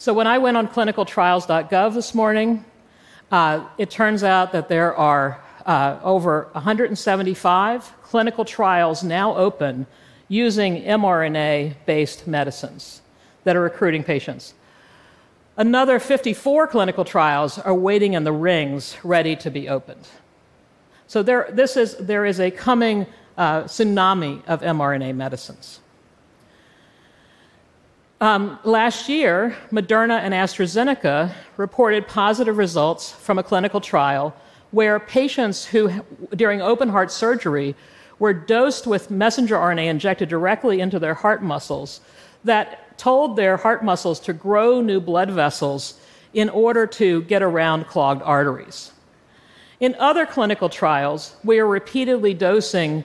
So when I went on clinicaltrials.gov this morning, uh, it turns out that there are uh, over 175 clinical trials now open using mRNA based medicines that are recruiting patients. Another 54 clinical trials are waiting in the rings, ready to be opened. So there, this is, there is a coming uh, tsunami of mRNA medicines. Um, last year, Moderna and AstraZeneca reported positive results from a clinical trial where patients who, during open heart surgery, were dosed with messenger RNA injected directly into their heart muscles that told their heart muscles to grow new blood vessels in order to get around clogged arteries. In other clinical trials, we are repeatedly dosing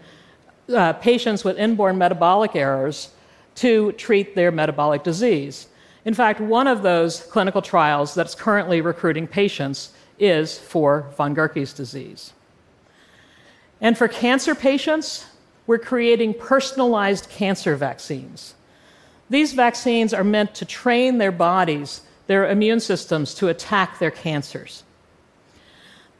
uh, patients with inborn metabolic errors to treat their metabolic disease. In fact, one of those clinical trials that's currently recruiting patients is for von Gierke's disease. And for cancer patients, we're creating personalized cancer vaccines. These vaccines are meant to train their bodies, their immune systems, to attack their cancers.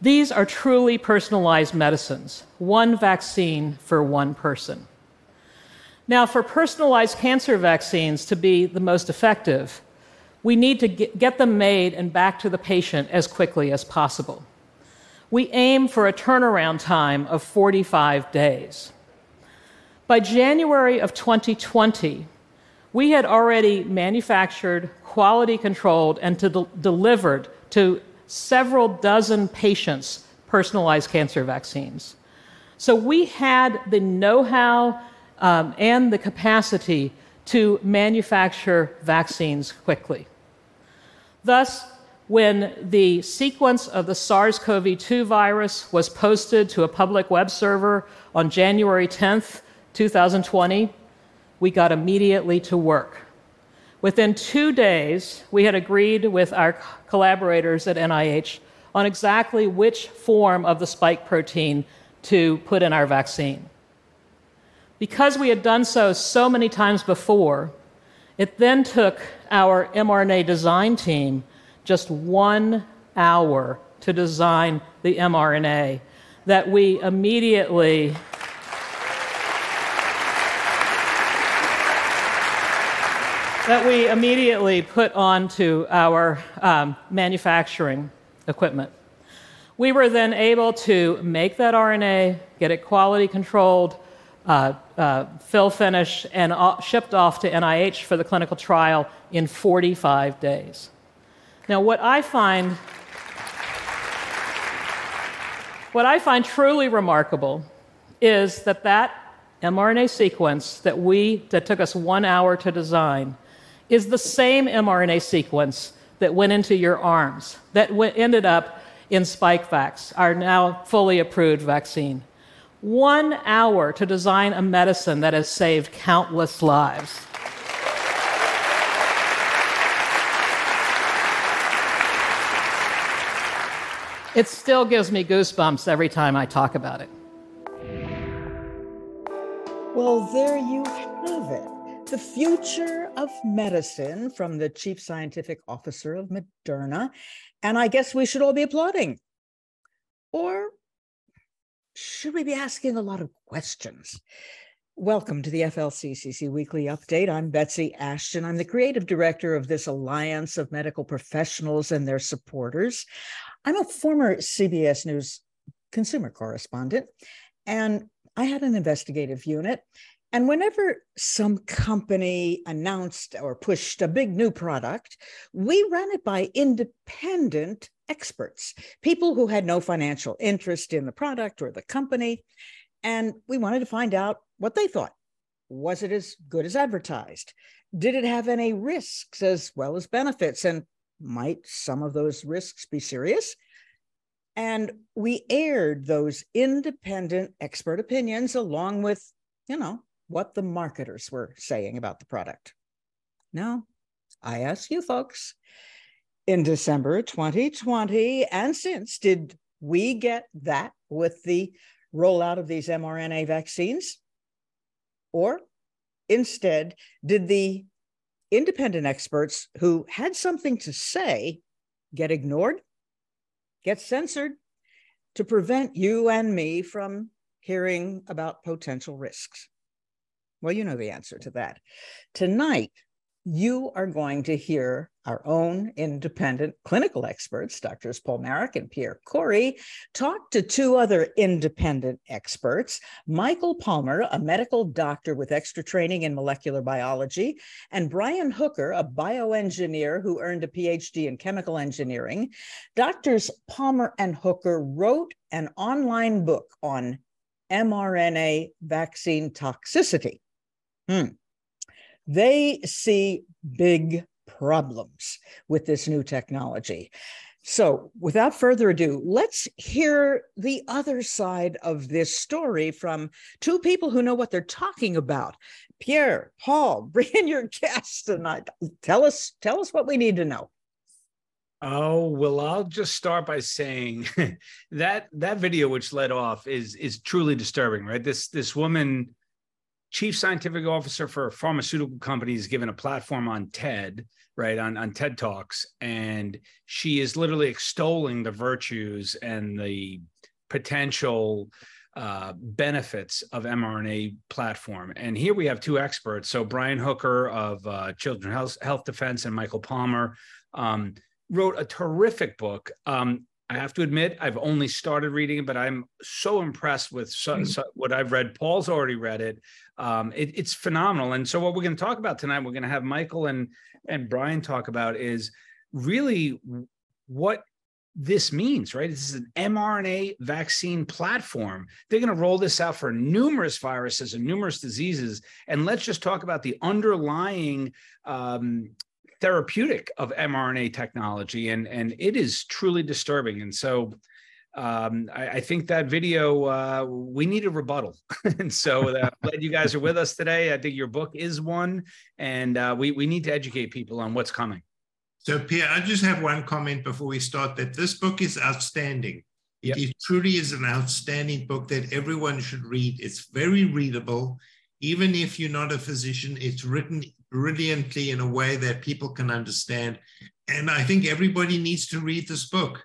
These are truly personalized medicines, one vaccine for one person. Now, for personalized cancer vaccines to be the most effective, we need to get them made and back to the patient as quickly as possible. We aim for a turnaround time of 45 days. By January of 2020, we had already manufactured, quality controlled, and to delivered to several dozen patients personalized cancer vaccines. So we had the know how um, and the capacity to manufacture vaccines quickly. Thus, when the sequence of the SARS CoV 2 virus was posted to a public web server on January 10th, 2020, we got immediately to work. Within two days, we had agreed with our collaborators at NIH on exactly which form of the spike protein to put in our vaccine. Because we had done so so many times before, it then took our mRNA design team just one hour to design the mRNA that we immediately. that we immediately put onto our um, manufacturing equipment. We were then able to make that RNA, get it quality controlled, uh, uh, fill finish, and shipped off to NIH for the clinical trial in 45 days. Now, what I find what I find truly remarkable is that that mRNA sequence that we that took us one hour to design is the same mRNA sequence that went into your arms that ended up in Spikevax, our now fully approved vaccine one hour to design a medicine that has saved countless lives. It still gives me goosebumps every time I talk about it. Well, there you have it. The future of medicine from the chief scientific officer of Moderna. And I guess we should all be applauding. Or should we be asking a lot of questions? Welcome to the FLCCC Weekly Update. I'm Betsy Ashton. I'm the creative director of this alliance of medical professionals and their supporters. I'm a former CBS News consumer correspondent, and I had an investigative unit. And whenever some company announced or pushed a big new product, we ran it by independent experts, people who had no financial interest in the product or the company. And we wanted to find out what they thought. Was it as good as advertised? Did it have any risks as well as benefits? And might some of those risks be serious? And we aired those independent expert opinions along with, you know, what the marketers were saying about the product. Now, I ask you folks, in December 2020 and since, did we get that with the rollout of these mRNA vaccines? Or instead, did the independent experts who had something to say get ignored, get censored to prevent you and me from hearing about potential risks? Well, you know the answer to that. Tonight, you are going to hear our own independent clinical experts, Doctors Paul Marik and Pierre Kory, talk to two other independent experts, Michael Palmer, a medical doctor with extra training in molecular biology, and Brian Hooker, a bioengineer who earned a PhD in chemical engineering. Doctors Palmer and Hooker wrote an online book on mRNA vaccine toxicity. Hmm they see big problems with this new technology. So, without further ado, let's hear the other side of this story from two people who know what they're talking about. Pierre, Paul, bring in your guests tonight. Tell us, tell us what we need to know. Oh well, I'll just start by saying that that video which led off is is truly disturbing, right? This this woman chief scientific officer for a pharmaceutical company is given a platform on TED, right, on, on TED Talks. And she is literally extolling the virtues and the potential uh, benefits of mRNA platform. And here we have two experts. So Brian Hooker of uh, Children's Health, Health Defense and Michael Palmer um, wrote a terrific book. Um, I have to admit, I've only started reading it, but I'm so impressed with so, mm. so what I've read. Paul's already read it. Um, it. It's phenomenal. And so, what we're going to talk about tonight, we're going to have Michael and and Brian talk about is really what this means, right? This is an mRNA vaccine platform. They're going to roll this out for numerous viruses and numerous diseases. And let's just talk about the underlying um, therapeutic of mRNA technology, and and it is truly disturbing. And so, um, I, I, think that video uh, we need a rebuttal, and so uh, glad you guys are with us today. I think your book is one, and uh, we we need to educate people on what's coming. So, Pierre, I just have one comment before we start. That this book is outstanding. Yep. It truly is an outstanding book that everyone should read. It's very readable. Even if you're not a physician, it's written brilliantly in a way that people can understand. And I think everybody needs to read this book.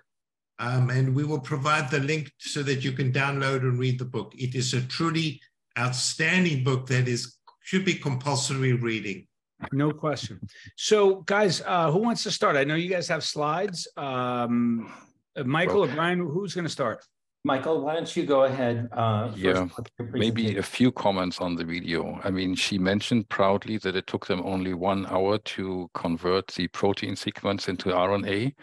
Um, and we will provide the link so that you can download and read the book. It is a truly outstanding book that is should be compulsory reading. No question. So, guys, uh, who wants to start? I know you guys have slides. Um, Michael or Brian, who's going to start? Michael, why don't you go ahead? Uh, yeah, maybe a few comments on the video. I mean, she mentioned proudly that it took them only one hour to convert the protein sequence into RNA.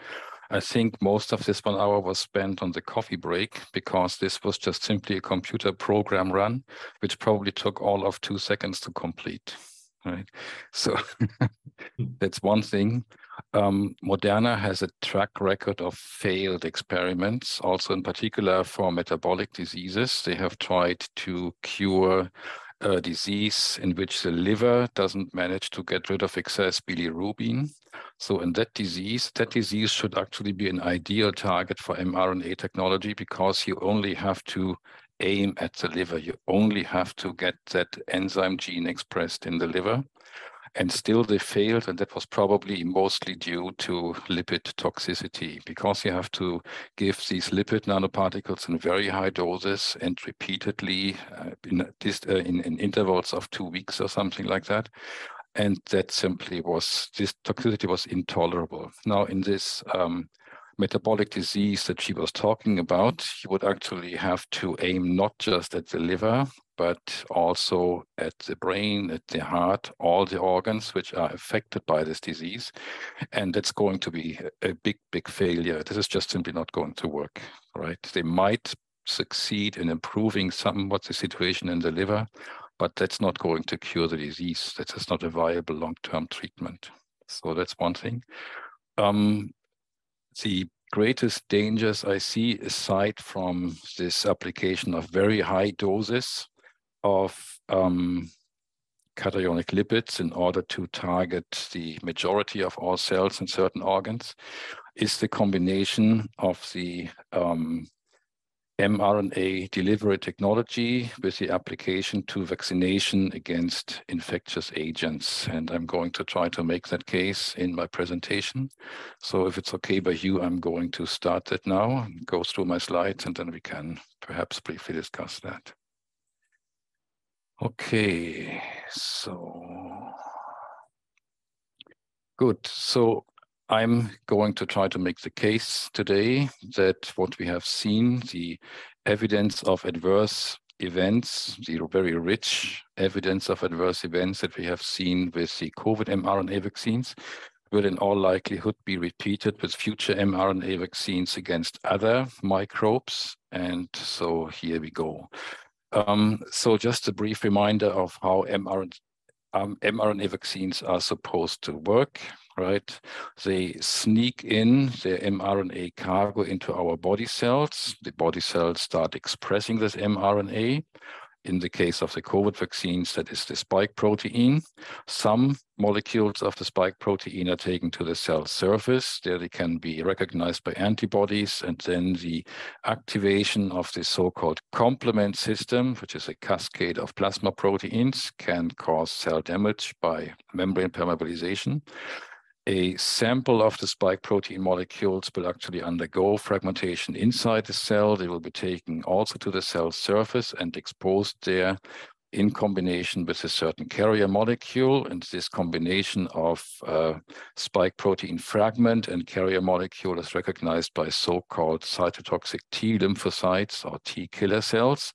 I think most of this one hour was spent on the coffee break because this was just simply a computer program run, which probably took all of two seconds to complete. Right. So that's one thing. Um, Moderna has a track record of failed experiments, also in particular for metabolic diseases. They have tried to cure a disease in which the liver doesn't manage to get rid of excess bilirubin. So in that disease, that disease should actually be an ideal target for mRNA technology because you only have to aim at the liver. You only have to get that enzyme gene expressed in the liver. And still they failed and that was probably mostly due to lipid toxicity because you have to give these lipid nanoparticles in very high doses and repeatedly uh, in, uh, in, in intervals of two weeks or something like that. And that simply was this toxicity was intolerable. Now in this um, metabolic disease that she was talking about, you would actually have to aim not just at the liver, but also at the brain, at the heart, all the organs which are affected by this disease. And that's going to be a big, big failure. This is just simply not going to work, right? They might succeed in improving somewhat the situation in the liver, but that's not going to cure the disease. That is just not a viable long-term treatment. So that's one thing. Um, the greatest dangers I see aside from this application of very high doses of um, cationic lipids in order to target the majority of all cells in certain organs is the combination of the um, mRNA delivery technology with the application to vaccination against infectious agents. And I'm going to try to make that case in my presentation. So if it's okay by you, I'm going to start that now, go through my slides, and then we can perhaps briefly discuss that. Okay, so good. So I'm going to try to make the case today that what we have seen, the evidence of adverse events, the very rich evidence of adverse events that we have seen with the COVID mRNA vaccines, will in all likelihood be repeated with future mRNA vaccines against other microbes. And so here we go. Um, so just a brief reminder of how mRNA, um, mRNA vaccines are supposed to work right? They sneak in the mRNA cargo into our body cells. The body cells start expressing this mRNA. In the case of the COVID vaccines, that is the spike protein. Some molecules of the spike protein are taken to the cell surface. There they can be recognized by antibodies, and then the activation of the so-called complement system, which is a cascade of plasma proteins, can cause cell damage by membrane permeabilization a sample of the spike protein molecules will actually undergo fragmentation inside the cell. They will be taken also to the cell surface and exposed there in combination with a certain carrier molecule. And this combination of uh, spike protein fragment and carrier molecule is recognized by so-called cytotoxic T lymphocytes or T killer cells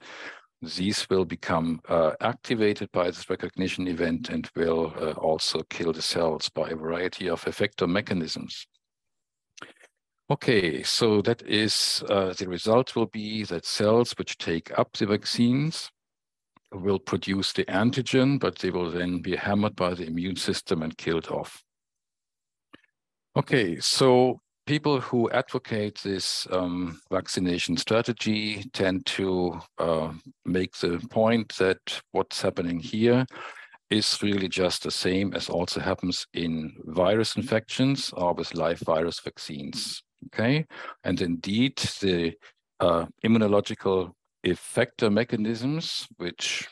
these will become uh, activated by this recognition event and will uh, also kill the cells by a variety of effector mechanisms. Okay, so that is uh, the result will be that cells which take up the vaccines will produce the antigen, but they will then be hammered by the immune system and killed off. Okay, so people who advocate this um, vaccination strategy tend to uh, make the point that what's happening here is really just the same as also happens in virus infections or with live virus vaccines. Okay, and indeed the uh, immunological effector mechanisms which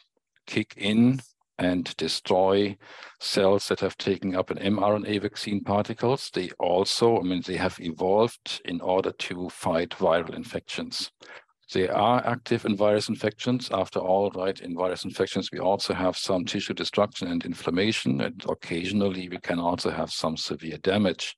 kick in and destroy cells that have taken up an mRNA vaccine particles. They also, I mean, they have evolved in order to fight viral infections. They are active in virus infections. After all, right, in virus infections, we also have some tissue destruction and inflammation, and occasionally we can also have some severe damage.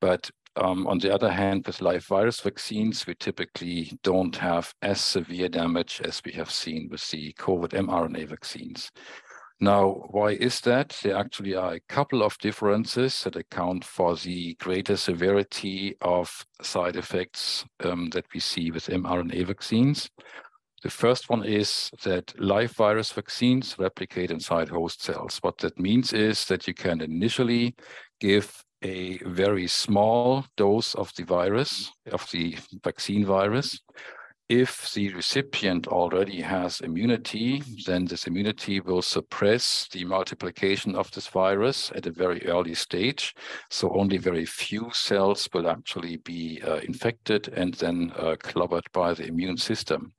But um, on the other hand, with live virus vaccines, we typically don't have as severe damage as we have seen with the COVID mRNA vaccines. Now, why is that? There actually are a couple of differences that account for the greater severity of side effects um, that we see with mRNA vaccines. The first one is that live virus vaccines replicate inside host cells. What that means is that you can initially give a very small dose of the virus, of the vaccine virus, if the recipient already has immunity, then this immunity will suppress the multiplication of this virus at a very early stage. So only very few cells will actually be uh, infected and then uh, clobbered by the immune system.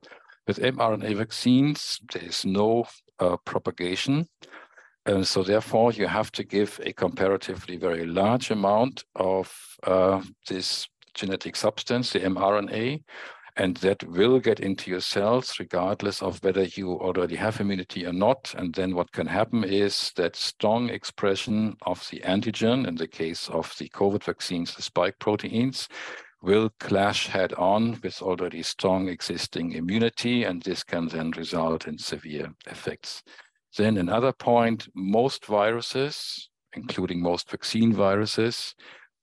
With mRNA vaccines, there is no uh, propagation. And so therefore, you have to give a comparatively very large amount of uh, this genetic substance, the mRNA, and that will get into your cells regardless of whether you already have immunity or not. And then what can happen is that strong expression of the antigen, in the case of the COVID vaccines, the spike proteins, will clash head on with already strong existing immunity, and this can then result in severe effects. Then another point, most viruses, including most vaccine viruses,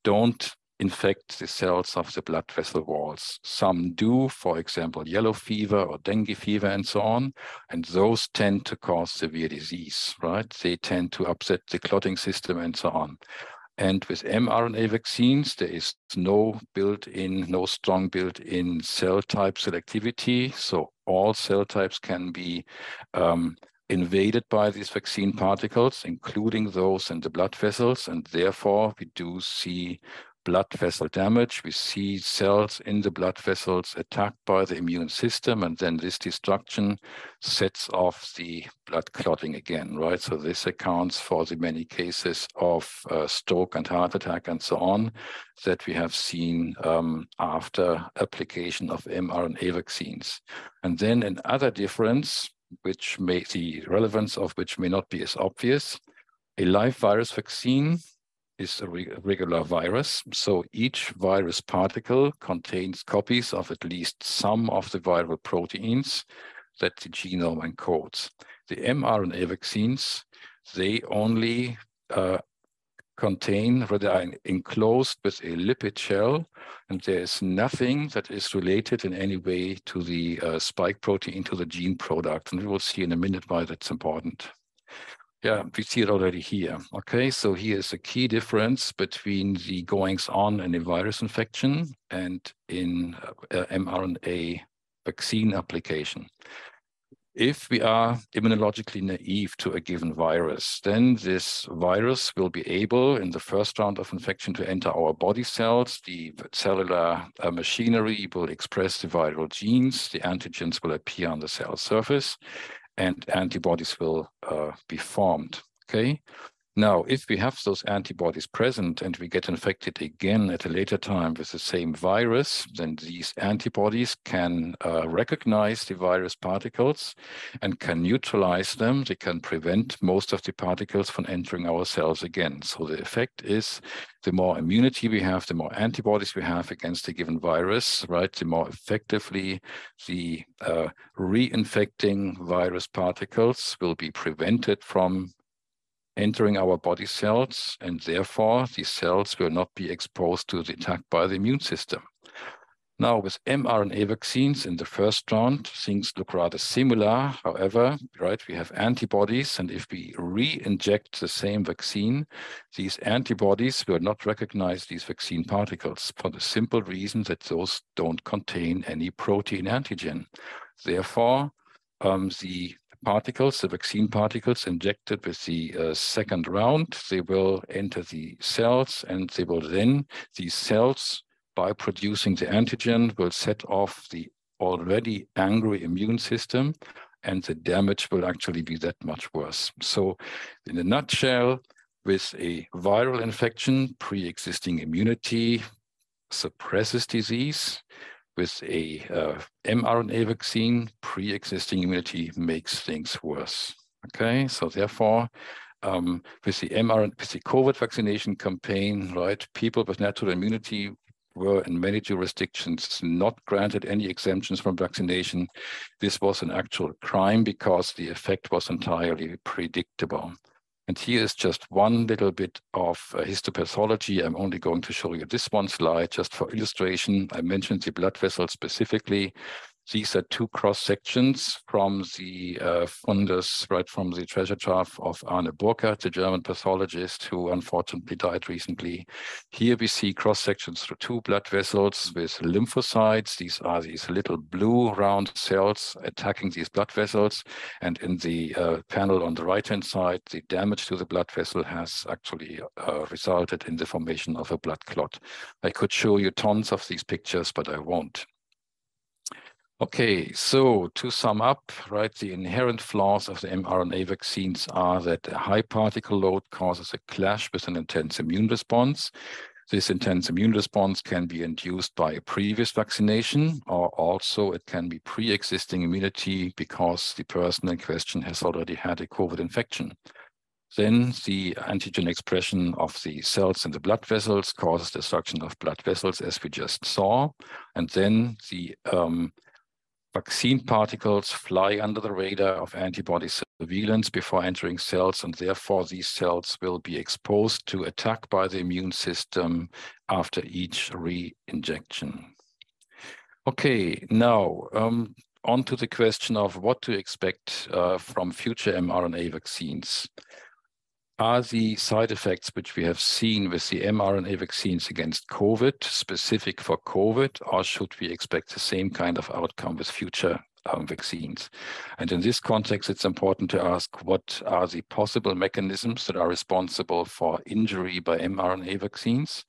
don't infect the cells of the blood vessel walls. Some do, for example, yellow fever or dengue fever and so on, and those tend to cause severe disease, right? They tend to upset the clotting system and so on. And with mRNA vaccines, there is no built-in, no strong built-in cell type selectivity. So all cell types can be um, invaded by these vaccine particles, including those in the blood vessels. And therefore, we do see blood vessel damage. We see cells in the blood vessels attacked by the immune system, and then this destruction sets off the blood clotting again, right? So this accounts for the many cases of uh, stroke and heart attack and so on that we have seen um, after application of mRNA vaccines. And then another difference, which may the relevance of which may not be as obvious, a live virus vaccine is a re regular virus. So each virus particle contains copies of at least some of the viral proteins that the genome encodes. The mRNA vaccines, they only uh, contain, rather are enclosed with a lipid shell, and there is nothing that is related in any way to the uh, spike protein, to the gene product. And we will see in a minute why that's important. Yeah, we see it already here. Okay, so here is a key difference between the goings on in a virus infection and in uh, mRNA vaccine application. If we are immunologically naive to a given virus, then this virus will be able, in the first round of infection, to enter our body cells. The cellular uh, machinery will express the viral genes. The antigens will appear on the cell surface, and antibodies will uh, be formed. Okay. Now, if we have those antibodies present and we get infected again at a later time with the same virus, then these antibodies can uh, recognize the virus particles and can neutralize them. They can prevent most of the particles from entering our cells again. So the effect is the more immunity we have, the more antibodies we have against a given virus, right? The more effectively the uh, reinfecting virus particles will be prevented from entering our body cells, and therefore these cells will not be exposed to the attack by the immune system. Now, with mRNA vaccines in the first round, things look rather similar. However, right, we have antibodies, and if we re-inject the same vaccine, these antibodies will not recognize these vaccine particles for the simple reason that those don't contain any protein antigen. Therefore, um, the particles, the vaccine particles injected with the uh, second round, they will enter the cells and they will then, these cells, by producing the antigen, will set off the already angry immune system and the damage will actually be that much worse. So in a nutshell, with a viral infection, pre-existing immunity suppresses disease, with a uh, mRNA vaccine, pre-existing immunity makes things worse. Okay, so therefore, um, with the mRNA, with the COVID vaccination campaign, right, people with natural immunity were in many jurisdictions not granted any exemptions from vaccination. This was an actual crime because the effect was entirely predictable. And here is just one little bit of uh, histopathology. I'm only going to show you this one slide just for illustration. I mentioned the blood vessel specifically. These are two cross sections from the uh, fundus, right from the treasure trove of Arne Burkhardt, the German pathologist who unfortunately died recently. Here we see cross sections through two blood vessels with lymphocytes. These are these little blue round cells attacking these blood vessels. And in the uh, panel on the right hand side, the damage to the blood vessel has actually uh, resulted in the formation of a blood clot. I could show you tons of these pictures, but I won't. Okay, so to sum up, right, the inherent flaws of the mRNA vaccines are that a high particle load causes a clash with an intense immune response. This intense immune response can be induced by a previous vaccination, or also it can be pre-existing immunity because the person in question has already had a COVID infection. Then the antigen expression of the cells in the blood vessels causes destruction of blood vessels, as we just saw. And then the um, vaccine particles fly under the radar of antibody surveillance before entering cells, and therefore these cells will be exposed to attack by the immune system after each re-injection. Okay, now um, on to the question of what to expect uh, from future mRNA vaccines are the side effects which we have seen with the mRNA vaccines against COVID specific for COVID, or should we expect the same kind of outcome with future um, vaccines? And in this context, it's important to ask what are the possible mechanisms that are responsible for injury by mRNA vaccines?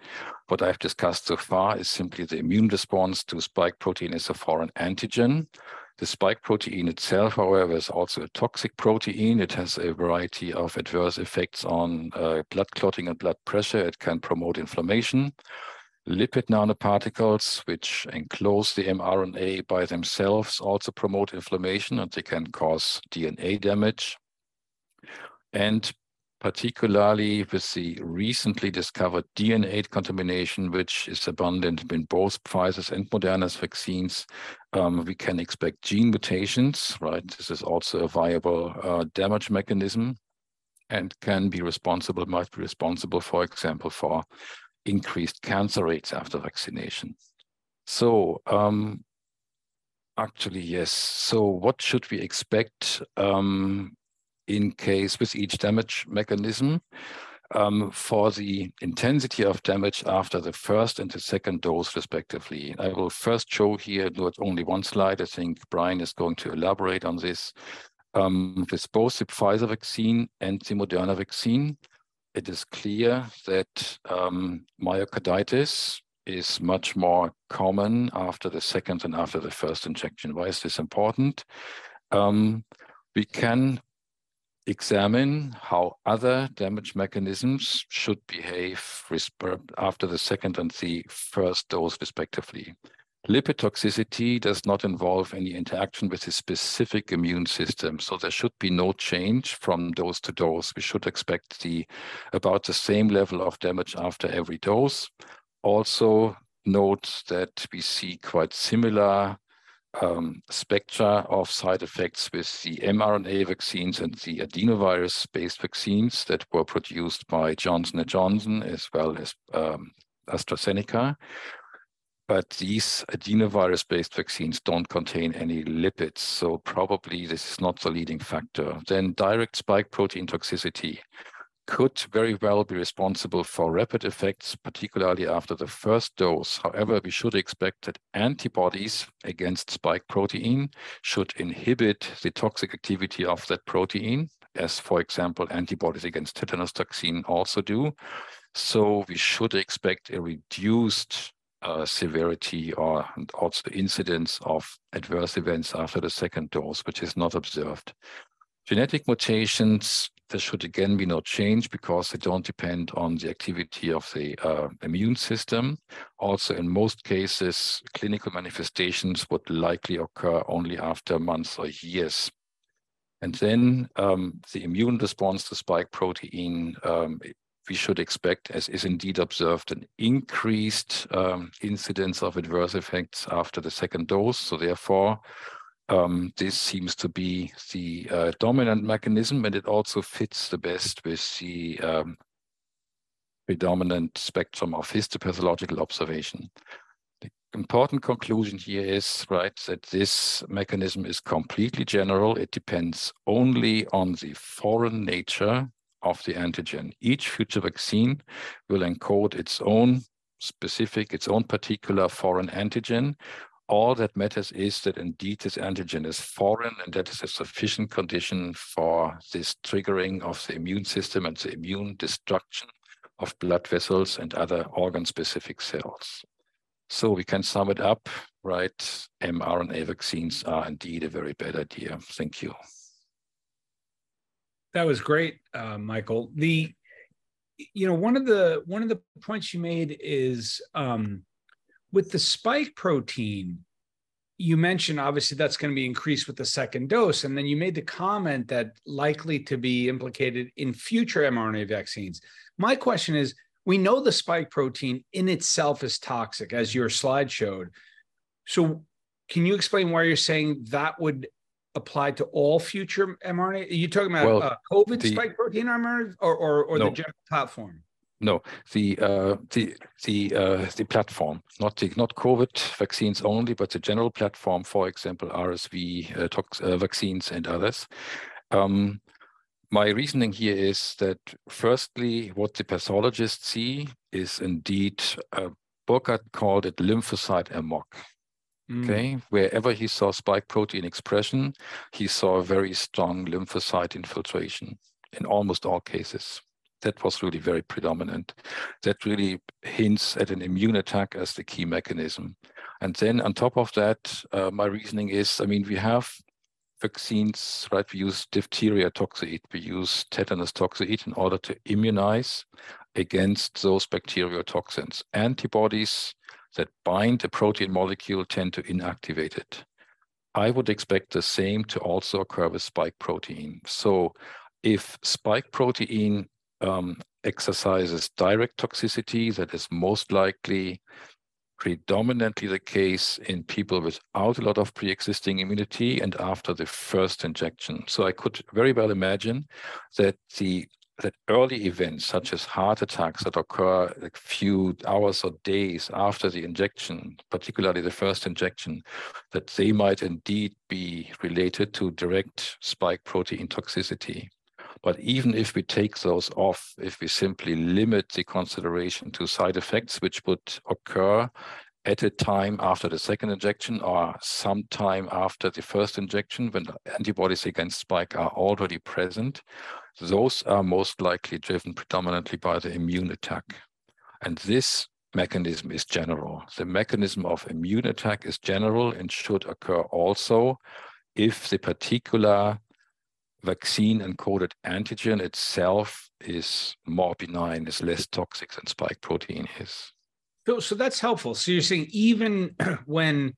What I've discussed so far is simply the immune response to spike protein as a foreign antigen. The spike protein itself, however, is also a toxic protein. It has a variety of adverse effects on uh, blood clotting and blood pressure. It can promote inflammation. Lipid nanoparticles, which enclose the mRNA by themselves, also promote inflammation and they can cause DNA damage. And particularly with the recently discovered DNA contamination, which is abundant in both Pfizer's and Moderna's vaccines, um, we can expect gene mutations, right? This is also a viable uh, damage mechanism and can be responsible, might be responsible, for example, for increased cancer rates after vaccination. So um, actually, yes. So what should we expect um, in case with each damage mechanism? Um, for the intensity of damage after the first and the second dose, respectively. I will first show here not only one slide. I think Brian is going to elaborate on this. Um, with both the Pfizer vaccine and the Moderna vaccine, it is clear that um, myocarditis is much more common after the second and after the first injection. Why is this important? Um, we can examine how other damage mechanisms should behave uh, after the second and the first dose, respectively. Lipid toxicity does not involve any interaction with the specific immune system, so there should be no change from dose to dose. We should expect the about the same level of damage after every dose. Also note that we see quite similar um, spectra of side effects with the mRNA vaccines and the adenovirus-based vaccines that were produced by Johnson & Johnson as well as um, AstraZeneca but these adenovirus-based vaccines don't contain any lipids, so probably this is not the leading factor. Then direct spike protein toxicity could very well be responsible for rapid effects, particularly after the first dose. However, we should expect that antibodies against spike protein should inhibit the toxic activity of that protein, as for example, antibodies against tetanus toxin also do. So we should expect a reduced uh, severity or also incidence of adverse events after the second dose, which is not observed. Genetic mutations, there should again be no change because they don't depend on the activity of the uh, immune system. Also, in most cases, clinical manifestations would likely occur only after months or years. And then um, the immune response to spike protein um, we should expect, as is indeed observed, an increased um, incidence of adverse effects after the second dose. So therefore, um, this seems to be the uh, dominant mechanism, and it also fits the best with the um, predominant spectrum of histopathological observation. The important conclusion here is, right, that this mechanism is completely general. It depends only on the foreign nature of the antigen. Each future vaccine will encode its own specific, its own particular foreign antigen. All that matters is that indeed this antigen is foreign and that is a sufficient condition for this triggering of the immune system and the immune destruction of blood vessels and other organ-specific cells. So we can sum it up, right? mRNA vaccines are indeed a very bad idea. Thank you. That was great, uh, Michael. The you know one of the one of the points you made is um, with the spike protein. You mentioned obviously that's going to be increased with the second dose, and then you made the comment that likely to be implicated in future mRNA vaccines. My question is: We know the spike protein in itself is toxic, as your slide showed. So, can you explain why you're saying that would apply to all future mRNA? Are you talking about well, uh, COVID the, spike protein mRNA or, or, or no, the general platform? No, the uh, the the uh, the platform, not the not COVID vaccines only, but the general platform. For example, RSV uh, tox, uh, vaccines and others. Um, my reasoning here is that firstly, what the pathologists see is indeed uh, Burkhardt called it lymphocyte amok. Mm. Okay, wherever he saw spike protein expression, he saw a very strong lymphocyte infiltration in almost all cases. That was really very predominant. That really hints at an immune attack as the key mechanism. And then on top of that, uh, my reasoning is, I mean, we have vaccines, right? We use diphtheria toxoid, we use tetanus toxoid in order to immunize against those bacterial toxins. Antibodies that bind a protein molecule tend to inactivate it. I would expect the same to also occur with spike protein. So if spike protein um, exercises direct toxicity, that is most likely predominantly the case in people without a lot of pre-existing immunity and after the first injection. So I could very well imagine that the that early events such as heart attacks that occur a few hours or days after the injection, particularly the first injection, that they might indeed be related to direct spike protein toxicity. But even if we take those off, if we simply limit the consideration to side effects which would occur at a time after the second injection or sometime after the first injection when antibodies against spike are already present, those are most likely driven predominantly by the immune attack. And this mechanism is general. The mechanism of immune attack is general and should occur also if the particular vaccine encoded antigen itself is more benign, is less toxic than spike protein is. So, so that's helpful. So you're saying even when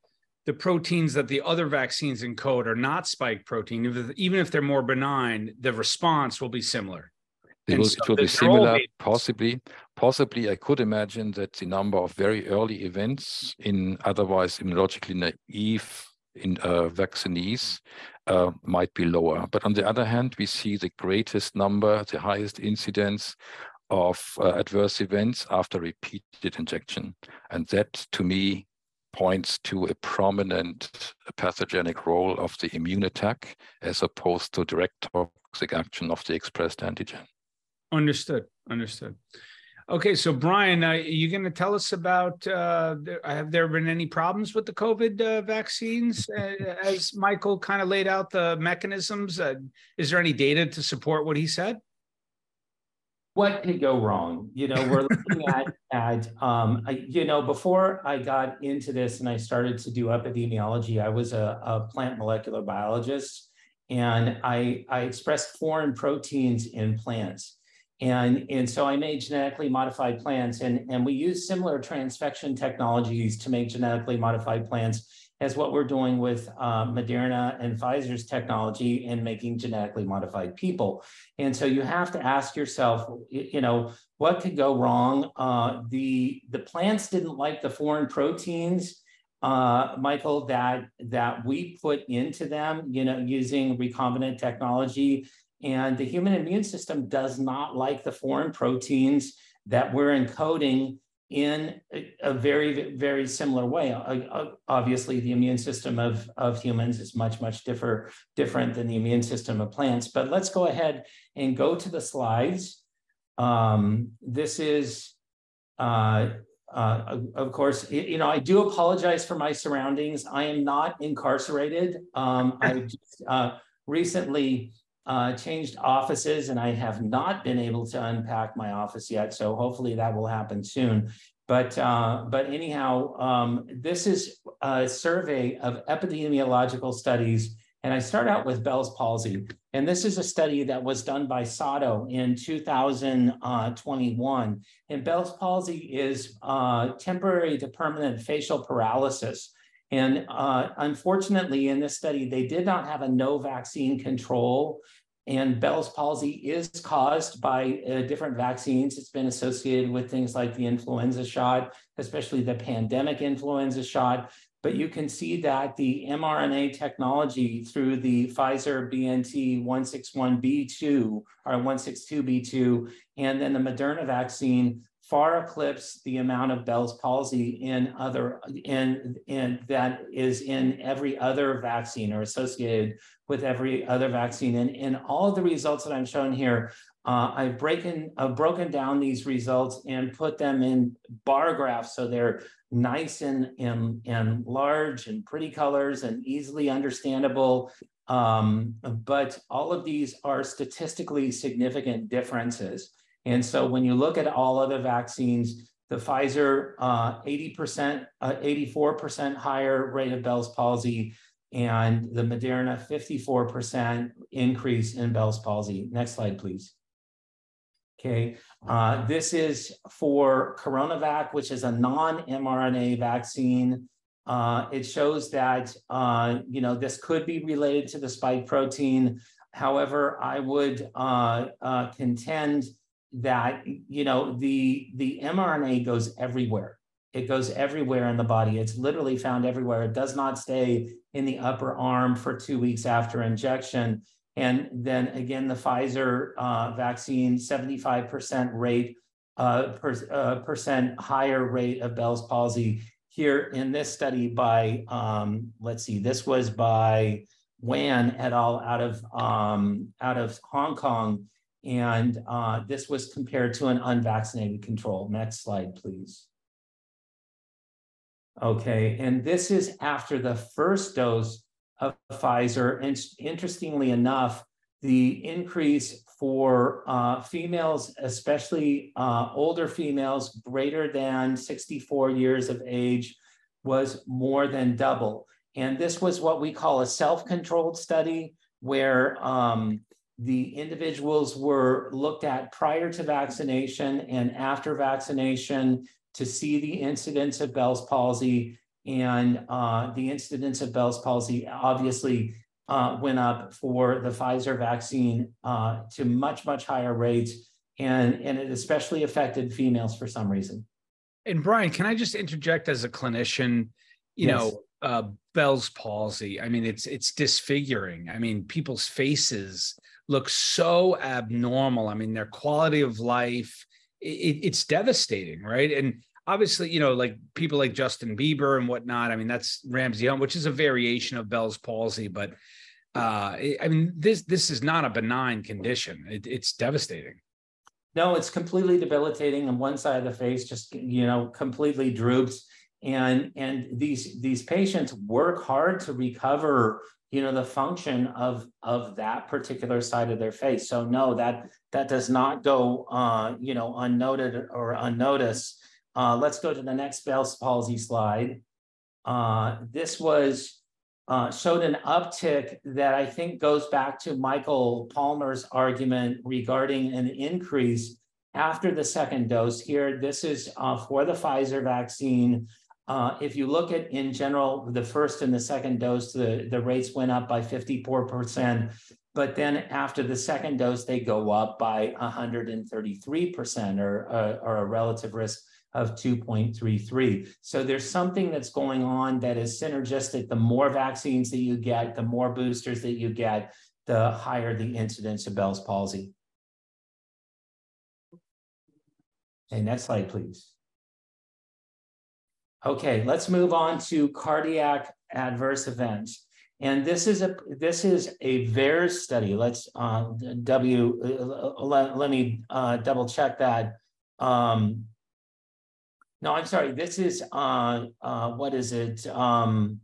the proteins that the other vaccines encode are not spike protein, even if they're more benign, the response will be similar. It will, so it will be similar, possibly. Possibly, I could imagine that the number of very early events in otherwise immunologically naive in uh, vaccinees uh, might be lower. But on the other hand, we see the greatest number, the highest incidence of uh, adverse events after repeated injection. And that, to me, points to a prominent pathogenic role of the immune attack as opposed to direct toxic action of the expressed antigen. Understood. Understood. Okay, so Brian, uh, are you going to tell us about? Uh, have there been any problems with the COVID uh, vaccines? Uh, as Michael kind of laid out the mechanisms, uh, is there any data to support what he said? what could go wrong? You know, we're looking at at um, I, you know before I got into this and I started to do epidemiology, I was a, a plant molecular biologist, and I I expressed foreign proteins in plants. And, and so I made genetically modified plants, and, and we use similar transfection technologies to make genetically modified plants as what we're doing with uh, Moderna and Pfizer's technology in making genetically modified people. And so you have to ask yourself, you know, what could go wrong? Uh, the the plants didn't like the foreign proteins, uh, Michael, that that we put into them, you know, using recombinant technology. And the human immune system does not like the foreign proteins that we're encoding in a, very, very similar way. Obviously, the immune system of, of humans is much, much differ, different than the immune system of plants. But let's go ahead and go to the slides. Um, this is, uh, uh, of course, you know, I do apologize for my surroundings. I am not incarcerated. Um, I just, uh, recently uh, changed offices and I have not been able to unpack my office yet. So hopefully that will happen soon. But, uh, but anyhow, um, this is a survey of epidemiological studies. And I start out with Bell's palsy. And this is a study that was done by SATO in 2021. And Bell's palsy is uh, temporary to permanent facial paralysis. And uh, unfortunately, in this study, they did not have a no vaccine control. And Bell's palsy is caused by uh, different vaccines. It's been associated with things like the influenza shot, especially the pandemic influenza shot. But you can see that the mRNA technology through the Pfizer BNT 161B2 or 162B2, and then the Moderna vaccine far eclipse the amount of Bell's palsy in other in in that is in every other vaccine or associated with every other vaccine. And in all the results that I'm showing here, uh, I've broken I've broken down these results and put them in bar graphs so they're nice and and, and large and pretty colors and easily understandable. Um, but all of these are statistically significant differences. And so when you look at all other vaccines, the Pfizer uh, 80%, uh, 84% higher rate of Bell's palsy, and the Moderna 54% increase in Bell's palsy. Next slide, please. Okay, uh, this is for CoronaVac, which is a non-mRNA vaccine. Uh, it shows that uh, you know this could be related to the spike protein. However, I would uh, uh, contend that you know the the mRNA goes everywhere. It goes everywhere in the body. It's literally found everywhere. It does not stay in the upper arm for two weeks after injection. And then again, the Pfizer uh, vaccine, 75% rate, uh, per, uh, percent higher rate of Bell's palsy. Here in this study by, um, let's see, this was by Wan et al. out of um, out of Hong Kong, and uh, this was compared to an unvaccinated control. Next slide, please. Okay, and this is after the first dose of Pfizer. And interestingly enough, the increase for uh, females, especially uh, older females greater than 64 years of age, was more than double. And this was what we call a self-controlled study where um, the individuals were looked at prior to vaccination and after vaccination to see the incidence of Bell's palsy. And uh, the incidence of Bell's palsy obviously uh, went up for the Pfizer vaccine uh, to much, much higher rates. And, and it especially affected females for some reason. And Brian, can I just interject as a clinician? You yes. know, uh, Bell's palsy. I mean, it's it's disfiguring. I mean, people's faces look so abnormal. I mean, their quality of life, it, it's devastating, right? And obviously, you know, like people like Justin Bieber and whatnot. I mean, that's Ramsay Hunt, which is a variation of Bell's palsy, but uh, I mean, this this is not a benign condition. It, it's devastating. No, it's completely debilitating, and one side of the face just you know completely droops and and these these patients work hard to recover you know the function of of that particular side of their face so no that that does not go uh you know unnoted or unnoticed uh let's go to the next bell's palsy slide uh this was uh, showed an uptick that I think goes back to Michael Palmer's argument regarding an increase after the second dose. Here, this is uh, for the Pfizer vaccine. Uh, if you look at in general, the first and the second dose, the, the rates went up by 54%. But then after the second dose, they go up by 133% or, uh, or a relative risk of 2.33. So there's something that's going on that is synergistic. The more vaccines that you get, the more boosters that you get, the higher the incidence of Bell's palsy. Okay, next slide, please. Okay, let's move on to cardiac adverse events. And this is a this is a VAERS study. Let's uh, W uh, let, let me uh, double check that. Um, no, I'm sorry. This is uh, uh, what is it? Um,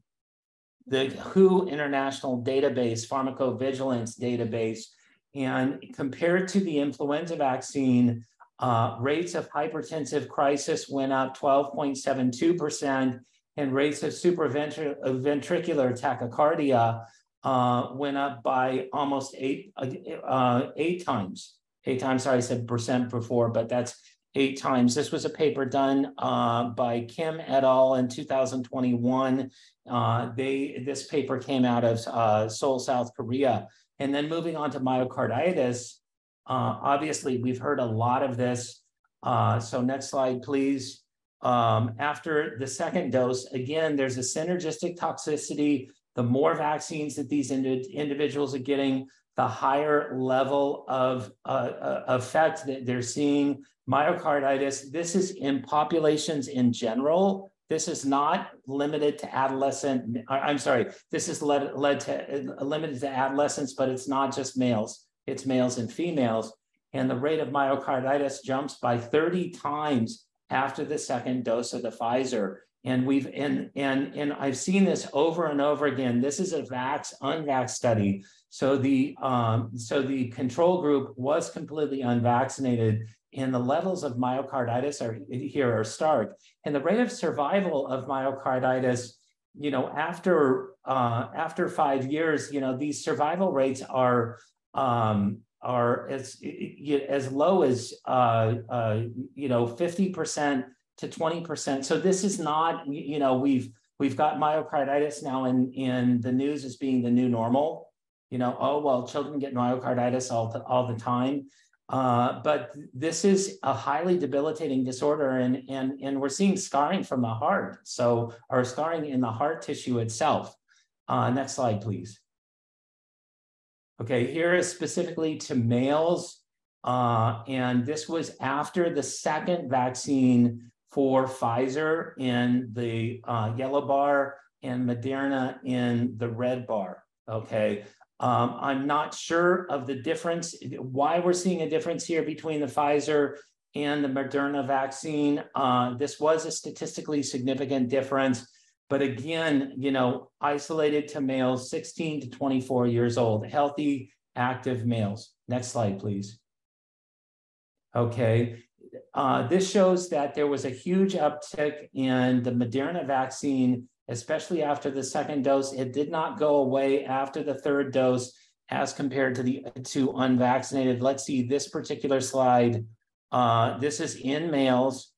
the WHO International Database, Pharmacovigilance Database, and compared to the influenza vaccine, uh, rates of hypertensive crisis went up 12.72%, and rates of supraventricular tachycardia uh, went up by almost eight, uh, eight times. Eight times, sorry, I said percent before, but that's eight times. This was a paper done uh, by Kim et al. in 2021. Uh, they This paper came out of uh, Seoul, South Korea. And then moving on to myocarditis, uh, obviously, we've heard a lot of this. Uh, so next slide, please. Um, after the second dose, again, there's a synergistic toxicity. The more vaccines that these ind individuals are getting, the higher level of uh, uh, effect that they're seeing. Myocarditis, this is in populations in general. This is not limited to adolescent. I'm sorry, this is led, led to limited to adolescents, but it's not just males it's males and females. And the rate of myocarditis jumps by 30 times after the second dose of the Pfizer. And we've and and and I've seen this over and over again. This is a vax unvax study. So the um, so the control group was completely unvaccinated, and the levels of myocarditis are here are stark. And the rate of survival of myocarditis, you know, after uh, after five years, you know, these survival rates are um, are as as low as uh, uh, you know 50% to 20%. So this is not you know we've we've got myocarditis now in in the news as being the new normal. You know, oh well, children get myocarditis all the, all the time. Uh, but this is a highly debilitating disorder, and, and, and we're seeing scarring from the heart. So, or scarring in the heart tissue itself. Uh, next slide, please. Okay, here is specifically to males. Uh, and this was after the second vaccine for Pfizer in the uh, yellow bar and Moderna in the red bar. Okay, um, I'm not sure of the difference, why we're seeing a difference here between the Pfizer and the Moderna vaccine. Uh, this was a statistically significant difference. But again, you know, isolated to males 16 to 24 years old, healthy, active males. Next slide, please. Okay. Uh, this shows that there was a huge uptick in the Moderna vaccine, especially after the second dose. It did not go away after the third dose as compared to the to unvaccinated. Let's see this particular slide. Uh, this is in males,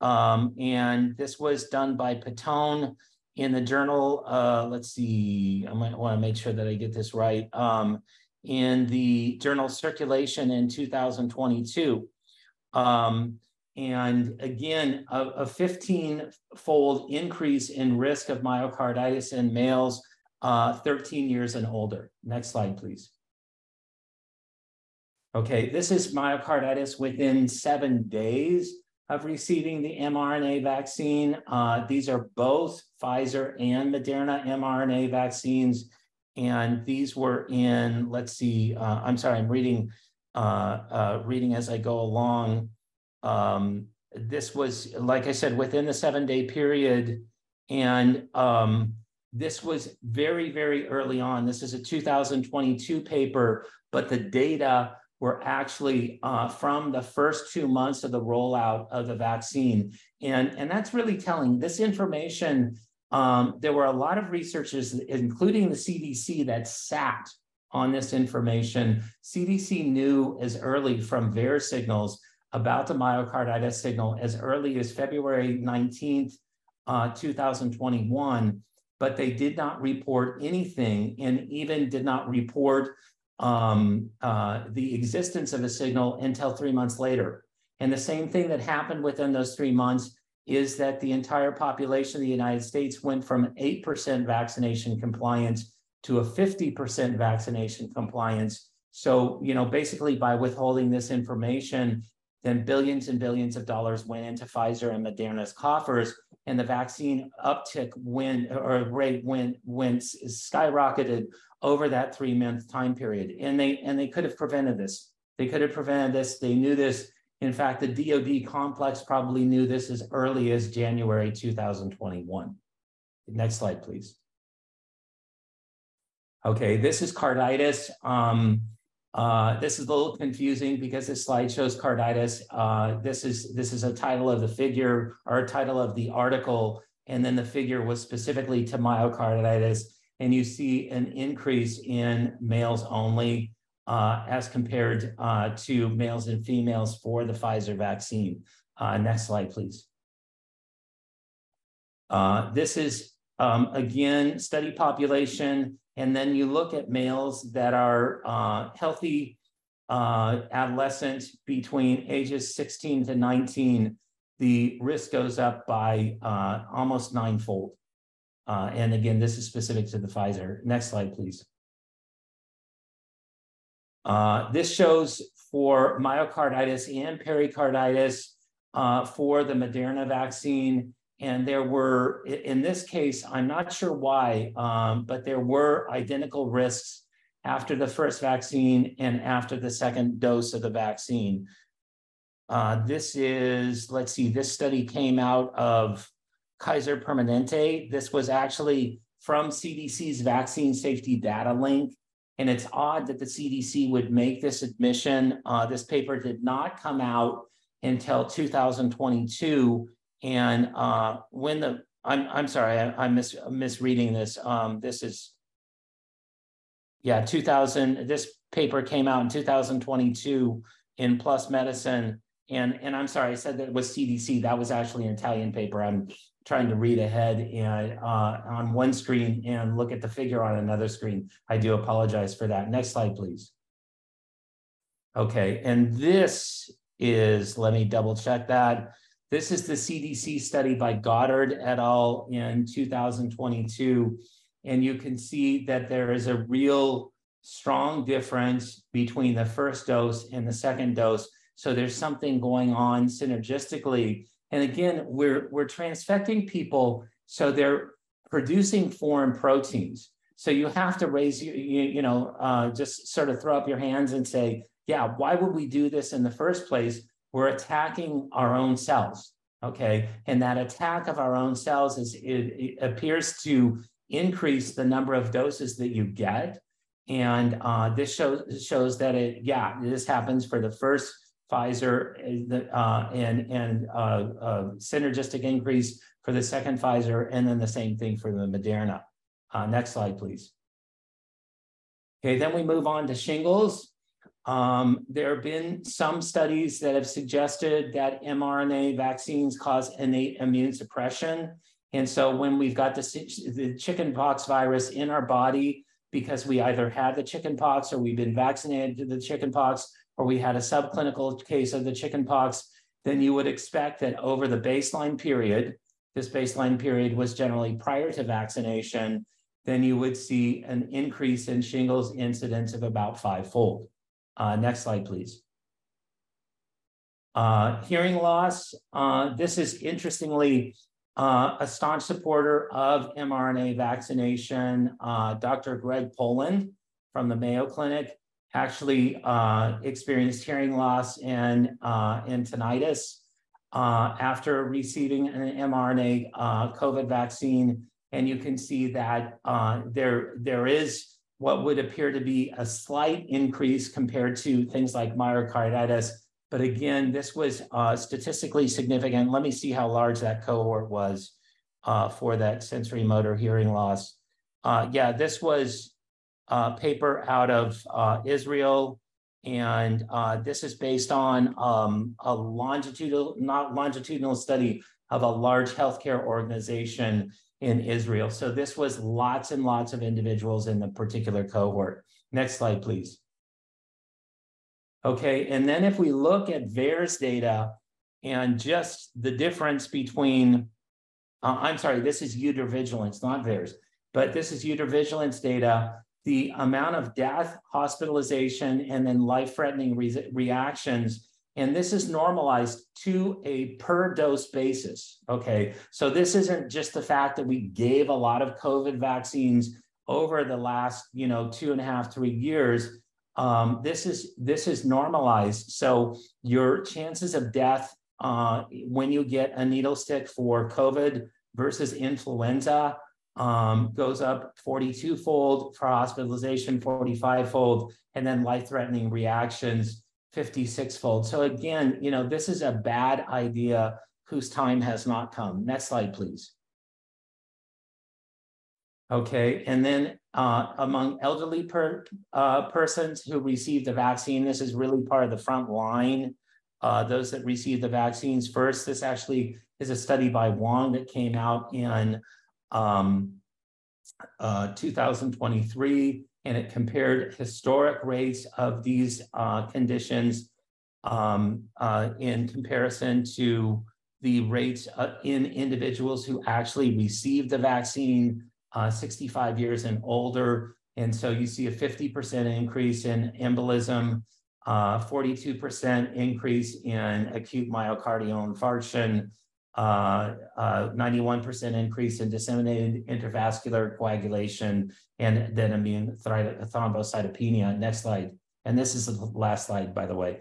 um, and this was done by Patone in the journal, uh, let's see, I might want to make sure that I get this right. Um, in the journal Circulation in 2022. Um, and again, a, a 15 fold increase in risk of myocarditis in males uh, 13 years and older. Next slide, please. Okay, this is myocarditis within seven days of receiving the mRNA vaccine. Uh, these are both Pfizer and Moderna mRNA vaccines. And these were in, let's see, uh, I'm sorry, I'm reading, uh, uh reading as I go along. Um, this was, like I said, within the seven day period. And um, this was very, very early on. This is a 2022 paper, but the data were actually uh, from the first two months of the rollout of the vaccine. And, and that's really telling. This information, um, there were a lot of researchers, including the CDC, that sat on this information. CDC knew as early from VAERS signals about the myocarditis signal as early as February 19th, uh, 2021, but they did not report anything and even did not report um, uh, the existence of a signal until three months later. And the same thing that happened within those three months is that the entire population of the United States went from 8% vaccination compliance to a 50% vaccination compliance. So, you know, basically by withholding this information, then billions and billions of dollars went into Pfizer and Moderna's coffers, and the vaccine uptick went or rate went went skyrocketed over that three month time period. And they and they could have prevented this. They could have prevented this. They knew this. In fact, the DoD complex probably knew this as early as January 2021. Next slide, please. Okay, this is carditis. Um, uh, this is a little confusing because this slide shows carditis. Uh, this is this is a title of the figure or a title of the article, and then the figure was specifically to myocarditis and you see an increase in males only uh, as compared uh, to males and females for the Pfizer vaccine. Uh, next slide, please. Uh, this is, um, again, study population, and then you look at males that are uh, healthy uh, adolescent between ages 16 to 19, the risk goes up by almost ninefold. Uh, and again, this is specific to the Pfizer. Next slide, please. Uh, this shows for myocarditis and pericarditis uh, for the Moderna vaccine. And there were, in this case, I'm not sure why, um, but there were identical risks after the first vaccine and after the second dose of the vaccine. Uh, this is, let's see, this study came out of Kaiser Permanente. This was actually from CDC's vaccine safety data link. And it's odd that the CDC would make this admission. Uh, this paper did not come out until 2022. And uh, when the, I'm, I'm sorry, I, am mis, misreading this. Um, this is, yeah, 2000, this paper came out in 2022 in PLOS Medicine. And, and I'm sorry, I said that was CDC. That was actually an Italian paper. I'm trying to read ahead and uh, on one screen and look at the figure on another screen. I do apologize for that. Next slide, please. Okay, and this is, let me double check that. This is the CDC study by Goddard et al. in 2022. And you can see that there is a real strong difference between the first dose and the second dose. So there's something going on synergistically. And again, we're, we're transfecting people so they're producing foreign proteins. So you have to raise, you, you, you know, uh, just sort of throw up your hands and say, yeah, why would we do this in the first place? We're attacking our own cells. Okay. And that attack of our own cells is it, it appears to increase the number of doses that you get. And uh, this shows shows that it, yeah, this happens for the first Pfizer uh, and and uh, uh, synergistic increase for the second Pfizer, and then the same thing for the Moderna. Uh, next slide, please. Okay, then we move on to shingles. Um, there have been some studies that have suggested that mRNA vaccines cause innate immune suppression. And so when we've got the, the chickenpox virus in our body, because we either had the chickenpox or we've been vaccinated to the chickenpox, or we had a subclinical case of the chickenpox, then you would expect that over the baseline period, this baseline period was generally prior to vaccination, then you would see an increase in shingles incidence of about fivefold. Uh, next slide, please. Uh, hearing loss. Uh, this is interestingly uh, a staunch supporter of mRNA vaccination. Uh, Dr. Greg Poland from the Mayo Clinic actually uh, experienced hearing loss and, and tinnitus after receiving an mRNA COVID vaccine. And you can see that there, there is what would appear to be a slight increase compared to things like myocarditis. But again, this was uh, statistically significant. Let me see how large that cohort was uh, for that sensory motor hearing loss. Uh, yeah, this was a paper out of uh, Israel. And uh, this is based on um, a longitudinal, not longitudinal study of a large healthcare organization in Israel. So this was lots and lots of individuals in the particular cohort. Next slide, please. Okay, and then if we look at VAERS data and just the difference between, uh, I'm sorry, this is vigilance, not VAERS, but this is vigilance data, the amount of death, hospitalization, and then life-threatening re reactions and this is normalized to a per dose basis. Okay. So this isn't just the fact that we gave a lot of COVID vaccines over the last, you know, two and a half, three years. Um, this is this is normalized. So your chances of death uh, when you get a needle stick for COVID versus influenza um, goes up 42 fold for hospitalization, 45 fold, and then life threatening reactions 56 fold. So again, you know, this is a bad idea whose time has not come. Next slide, please. Okay, and then uh, among elderly per, uh, persons who received the vaccine, this is really part of the front line. Uh, those that received the vaccines first, this actually is a study by Wong that came out in um, uh, 2023 and it compared historic rates of these uh, conditions um, uh, in comparison to the rates uh, in individuals who actually received the vaccine uh, 65 years and older. And so you see a 50% increase in embolism, 42% uh, increase in acute myocardial infarction, 91% uh, uh, increase in disseminated intravascular coagulation, and then immune thrombocytopenia. Next slide. And this is the last slide, by the way.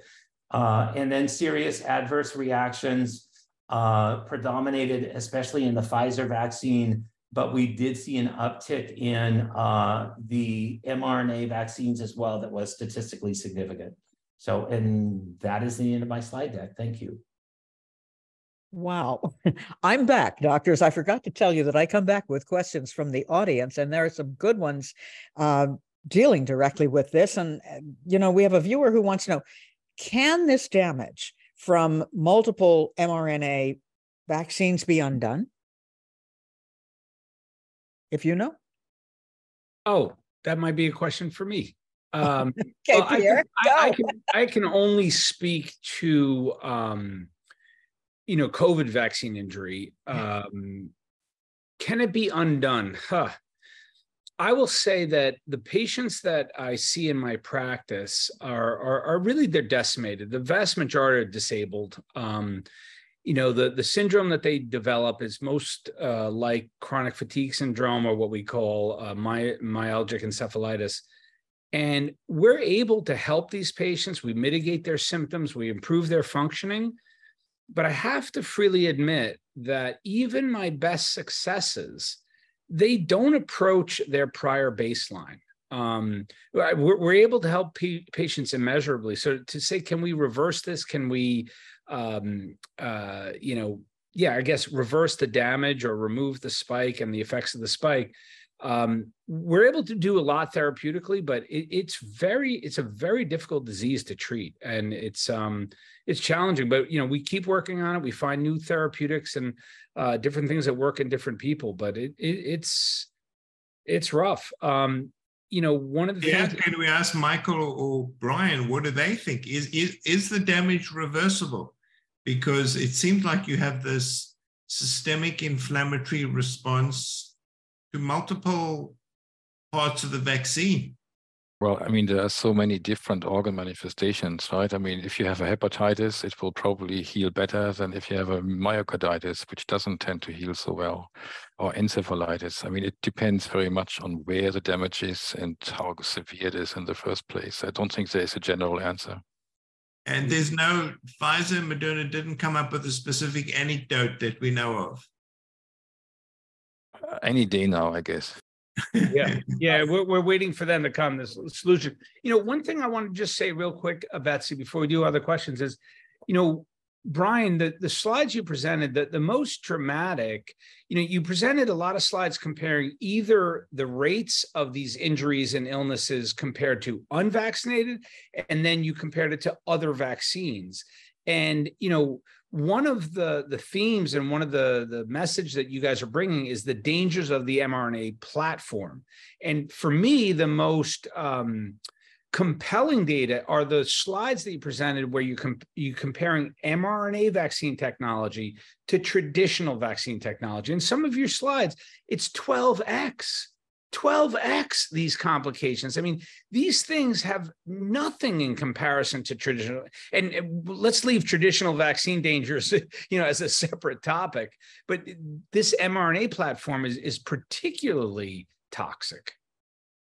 Uh, and then serious adverse reactions uh, predominated, especially in the Pfizer vaccine, but we did see an uptick in uh, the mRNA vaccines as well that was statistically significant. So, and that is the end of my slide deck. Thank you. Wow. I'm back, doctors. I forgot to tell you that I come back with questions from the audience, and there are some good ones uh, dealing directly with this. And, uh, you know, we have a viewer who wants to know can this damage from multiple mRNA vaccines be undone? If you know. Oh, that might be a question for me. Um, okay, well, Pierre, I, can, I, I, can, I can only speak to um, you know COVID vaccine injury. Um, can it be undone? Huh. I will say that the patients that I see in my practice are are, are really they're decimated. The vast majority are disabled. Um, you know the the syndrome that they develop is most uh, like chronic fatigue syndrome or what we call uh, my, myalgic encephalitis and we're able to help these patients we mitigate their symptoms we improve their functioning but i have to freely admit that even my best successes they don't approach their prior baseline. Um, we're, we're, able to help p- patients immeasurably. So to say can we reverse this? Can we um, uh, you know, yeah, I guess reverse the damage or remove the spike and the effects of the spike. Um, we're able to do a lot therapeutically, but it, it's very, it's a very difficult disease to treat, and it's um, it's challenging. But you know, we keep working on it. We find new therapeutics and uh, different things that work in different people. But it, it it's it's rough. Um, you know, one of the yeah, things. Can we ask Michael or Brian what do they think? Is is is the damage reversible? because it seems like you have this systemic inflammatory response to multiple parts of the vaccine. Well, I mean, there are so many different organ manifestations, right? I mean, if you have a hepatitis, it will probably heal better than if you have a myocarditis, which doesn't tend to heal so well, or encephalitis. I mean, it depends very much on where the damage is and how severe it is in the first place. I don't think there is a general answer. And there's no Pfizer, and Moderna didn't come up with a specific anecdote that we know of. Any day now, I guess. yeah, yeah, we're, we're waiting for them to come. This solution. You know, one thing I want to just say real quick, uh, Betsy, before we do other questions is, you know, Brian, the, the slides you presented, the, the most dramatic, you know, you presented a lot of slides comparing either the rates of these injuries and illnesses compared to unvaccinated, and then you compared it to other vaccines. And, you know, one of the, the themes and one of the, the message that you guys are bringing is the dangers of the mRNA platform. And for me, the most, um, compelling data are the slides that you presented where you you comparing mRNA vaccine technology to traditional vaccine technology. In some of your slides, it's 12x. 12x these complications. I mean, these things have nothing in comparison to traditional. And let's leave traditional vaccine dangers, you know, as a separate topic. But this mRNA platform is is particularly toxic.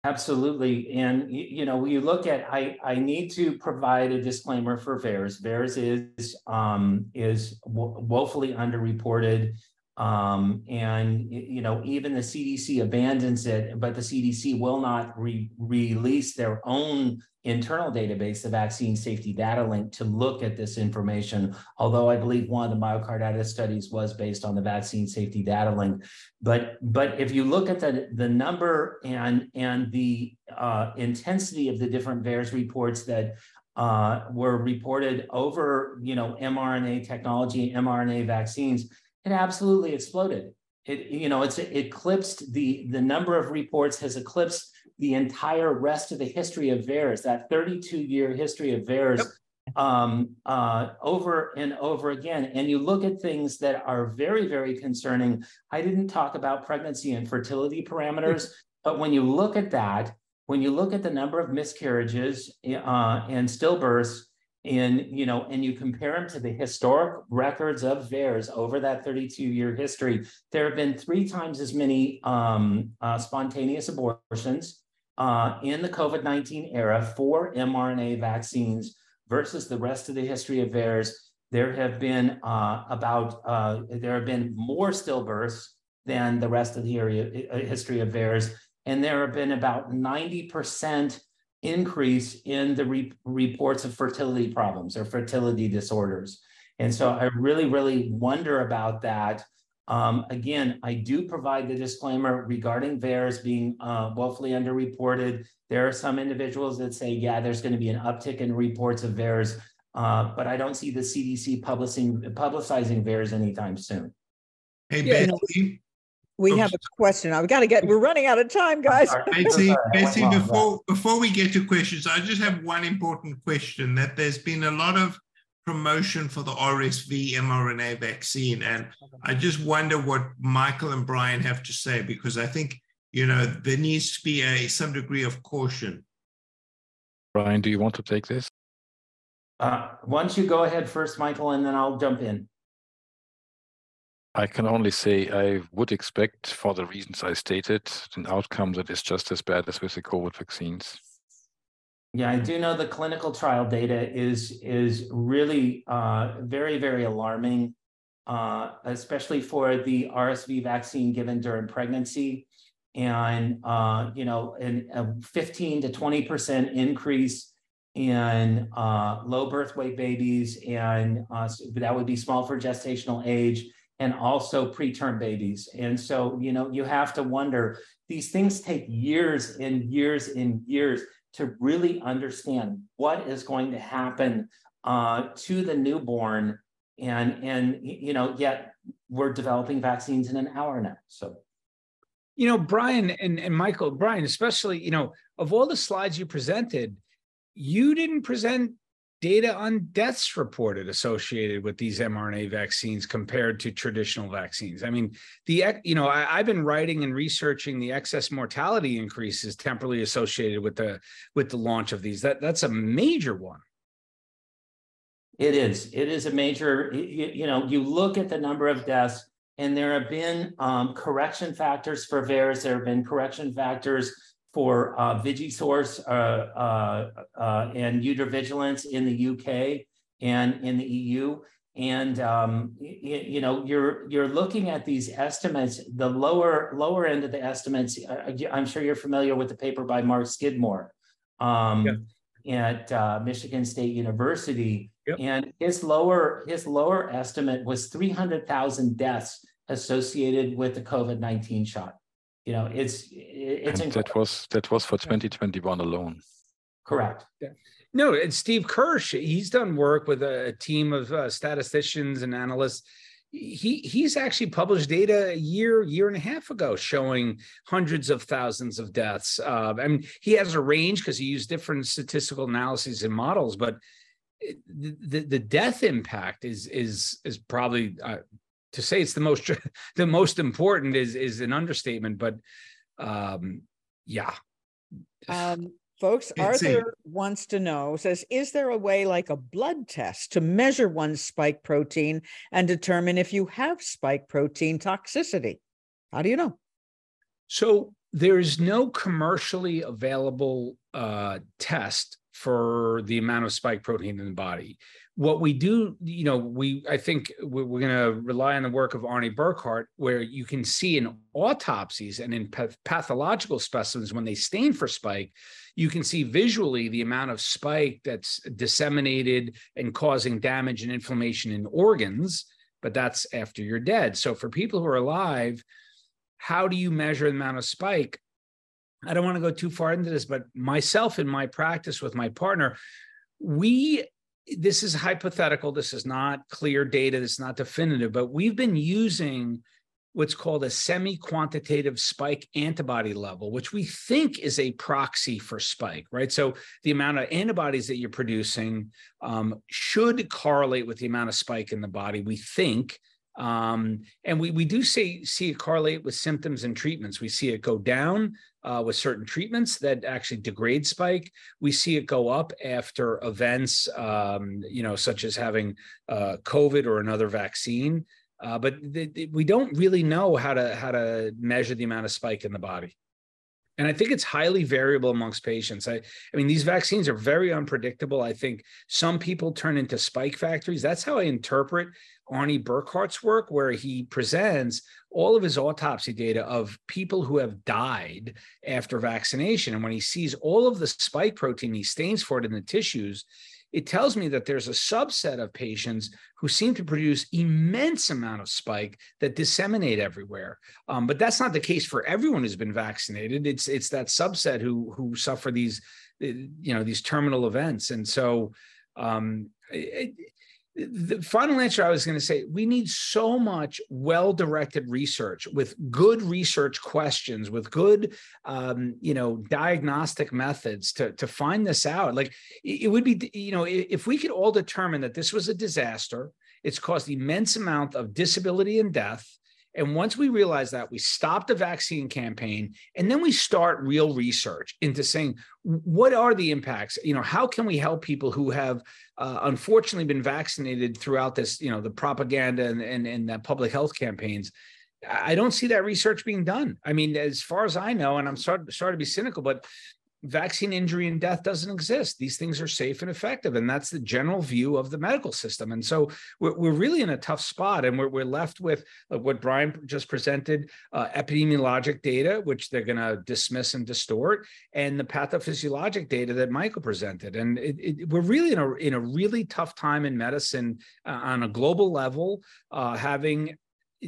Absolutely. And, you know, you look at, I, I need to provide a disclaimer for VAERS. VAERS is, um, is woefully underreported. Um, and, you know, even the CDC abandons it, but the CDC will not re- release their own internal database, the vaccine safety data link, to look at this information. Although I believe one of the myocarditis studies was based on the vaccine safety data link. But but if you look at the, the number and and the uh, intensity of the different VAERS reports that uh, were reported over you know mRNA technology, mRNA vaccines, it absolutely exploded. It you know it's eclipsed the the number of reports has eclipsed the entire rest of the history of VAERS, that 32 year history of VAERS, yep. um, uh, over and over again. And you look at things that are very, very concerning. I didn't talk about pregnancy and fertility parameters, but when you look at that, when you look at the number of miscarriages uh, and stillbirths, in you know, and you compare them to the historic records of VAERS over that 32 year history, there have been three times as many um, uh, spontaneous abortions uh, in the COVID 19 era for mRNA vaccines versus the rest of the history of VAERS, there have been uh, about, uh, there have been more stillbirths than the rest of the area, uh, history of VAERS. And there have been about 90% increase in the re- reports of fertility problems or fertility disorders. And so I really, really wonder about that. Um, again, I do provide the disclaimer regarding VAERS being uh, woefully underreported. There are some individuals that say, yeah, there's going to be an uptick in reports of VAERS, uh, but I don't see the CDC publishing, publicizing VAERS anytime soon. Hey, yeah, Betsy. We have a question. I've got to get, we're running out of time, guys. Betsy, Betsy before, before we get to questions, I just have one important question that there's been a lot of promotion for the RSV mRNA vaccine. And I just wonder what Michael and Brian have to say, because I think, you know, there needs to be a some degree of caution. Brian, do you want to take this? Uh, why don't you go ahead first, Michael, and then I'll jump in. I can only say I would expect, for the reasons I stated, an outcome that is just as bad as with the COVID vaccines. Yeah, I do know the clinical trial data is is really uh, very very alarming, uh, especially for the RSV vaccine given during pregnancy, and uh, you know, a 15 to 20 percent increase in uh, low birth weight babies, and uh, that would be small for gestational age, and also preterm babies. And so, you know, you have to wonder. These things take years and years and years to really understand what is going to happen uh, to the newborn and and you know yet we're developing vaccines in an hour now so you know brian and, and michael brian especially you know of all the slides you presented you didn't present data on deaths reported associated with these mRNA vaccines compared to traditional vaccines. I mean, the you know I, have been writing and researching the excess mortality increases temporally associated with the with the launch of these. That that's a major one. It is. It is a major. You, you know, you look at the number of deaths, and there have been um, correction factors for VAERS. There have been correction factors for uh, Vigisource uh, uh, uh, and Vigilance in the UK and in the EU. And um, you, you, know, you're you're looking at these estimates. The lower lower end of the estimates. Uh, I'm sure you're familiar with the paper by Mark Skidmore um, yeah. at uh, Michigan State University, yep. and his lower his lower estimate was 300,000 deaths associated with the COVID 19 shot you know, it's it's and that was that was for 2021 alone. Correct. Yeah. No, and Steve Kirsch, he's done work with a team of uh, statisticians and analysts. He he's actually published data a year, year and a half ago showing hundreds of thousands of deaths. Uh, I mean, he has a range because he used different statistical analyses and models, but the, the, the death impact is is is probably uh, to say it's the most the most important is is an understatement but um yeah. Um folks arthur wants to know says is there a way like a blood test to measure one's spike protein and determine if you have spike protein toxicity? How do you know? So there's no commercially available uh, test for the amount of spike protein in the body what we do, you know, we I think we're, going to rely on the work of Arne Burkhardt, where you can see in autopsies and in pathological specimens when they stain for spike, you can see visually the amount of spike that's disseminated and causing damage and inflammation in organs. But that's after you're dead. So for people who are alive, how do you measure the amount of spike? I don't want to go too far into this, but myself in my practice with my partner, we this is hypothetical. This is not clear data. This is not definitive, but we've been using what's called a semi quantitative spike antibody level, which we think is a proxy for spike, right? So the amount of antibodies that you're producing um, should correlate with the amount of spike in the body, we think. Um, and we, we do see, see it correlate with symptoms and treatments. We see it go down uh, with certain treatments that actually degrade spike. We see it go up after events, um, you know, such as having uh, COVID or another vaccine. Uh, but th- th- we don't really know how to how to measure the amount of spike in the body. And I think it's highly variable amongst patients. I, I mean, these vaccines are very unpredictable. I think some people turn into spike factories. That's how I interpret Arne Burkhardt's work, where he presents all of his autopsy data of people who have died after vaccination. And when he sees all of the spike protein, he stains for it in the tissues. it tells me that there's a subset of patients who seem to produce immense amount of spike that disseminate everywhere. Um, but that's not the case for everyone who's been vaccinated. It's it's that subset who who suffer these you know these terminal events, and so um, it, the final answer I was going to say we need so much well directed research with good research questions, with good, um, you know, diagnostic methods to, to find this out. Like it would be, you know, if we could all determine that this was a disaster, it's caused immense amount of disability and death and once we realize that, we stop the vaccine campaign and then we start real research into saying, what are the impacts? You know, how can we help people who have uh, unfortunately been vaccinated throughout this, you know, the propaganda and, and, and the public health campaigns? I don't see that research being done. I mean, as far as I know, and I'm sorry, sorry to be cynical, but vaccine injury and death doesn't exist. These things are safe and effective. And that's the general view of the medical system. And so we're, we're really in a tough spot. And we're, we're left with what Brian just presented uh, epidemiologic data, which they're going to dismiss and distort, and the pathophysiologic data that Michael presented. And it, it, we're really in a, in a really tough time in medicine uh, on a global level, uh, having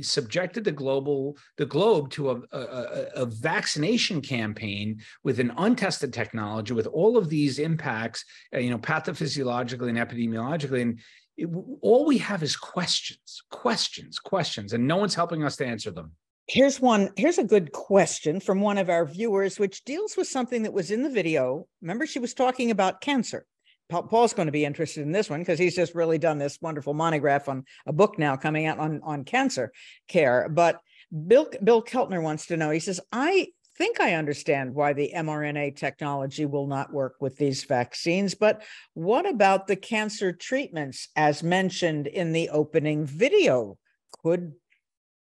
subjected the global the globe to a, a, a, vaccination campaign with an untested technology with all of these impacts uh, you know pathophysiologically and epidemiologically. And it, all we have is questions questions questions and no one's helping us to answer them. Here's one here's a good question from one of our viewers which deals with something that was in the video. Remember she was talking about cancer Paul's going to be interested in this one because he's just really done this wonderful monograph on a book now coming out on, on cancer care. But Bill, Bill Keltner wants to know, he says, I think I understand why the mRNA technology will not work with these vaccines, but what about the cancer treatments as mentioned in the opening video? Could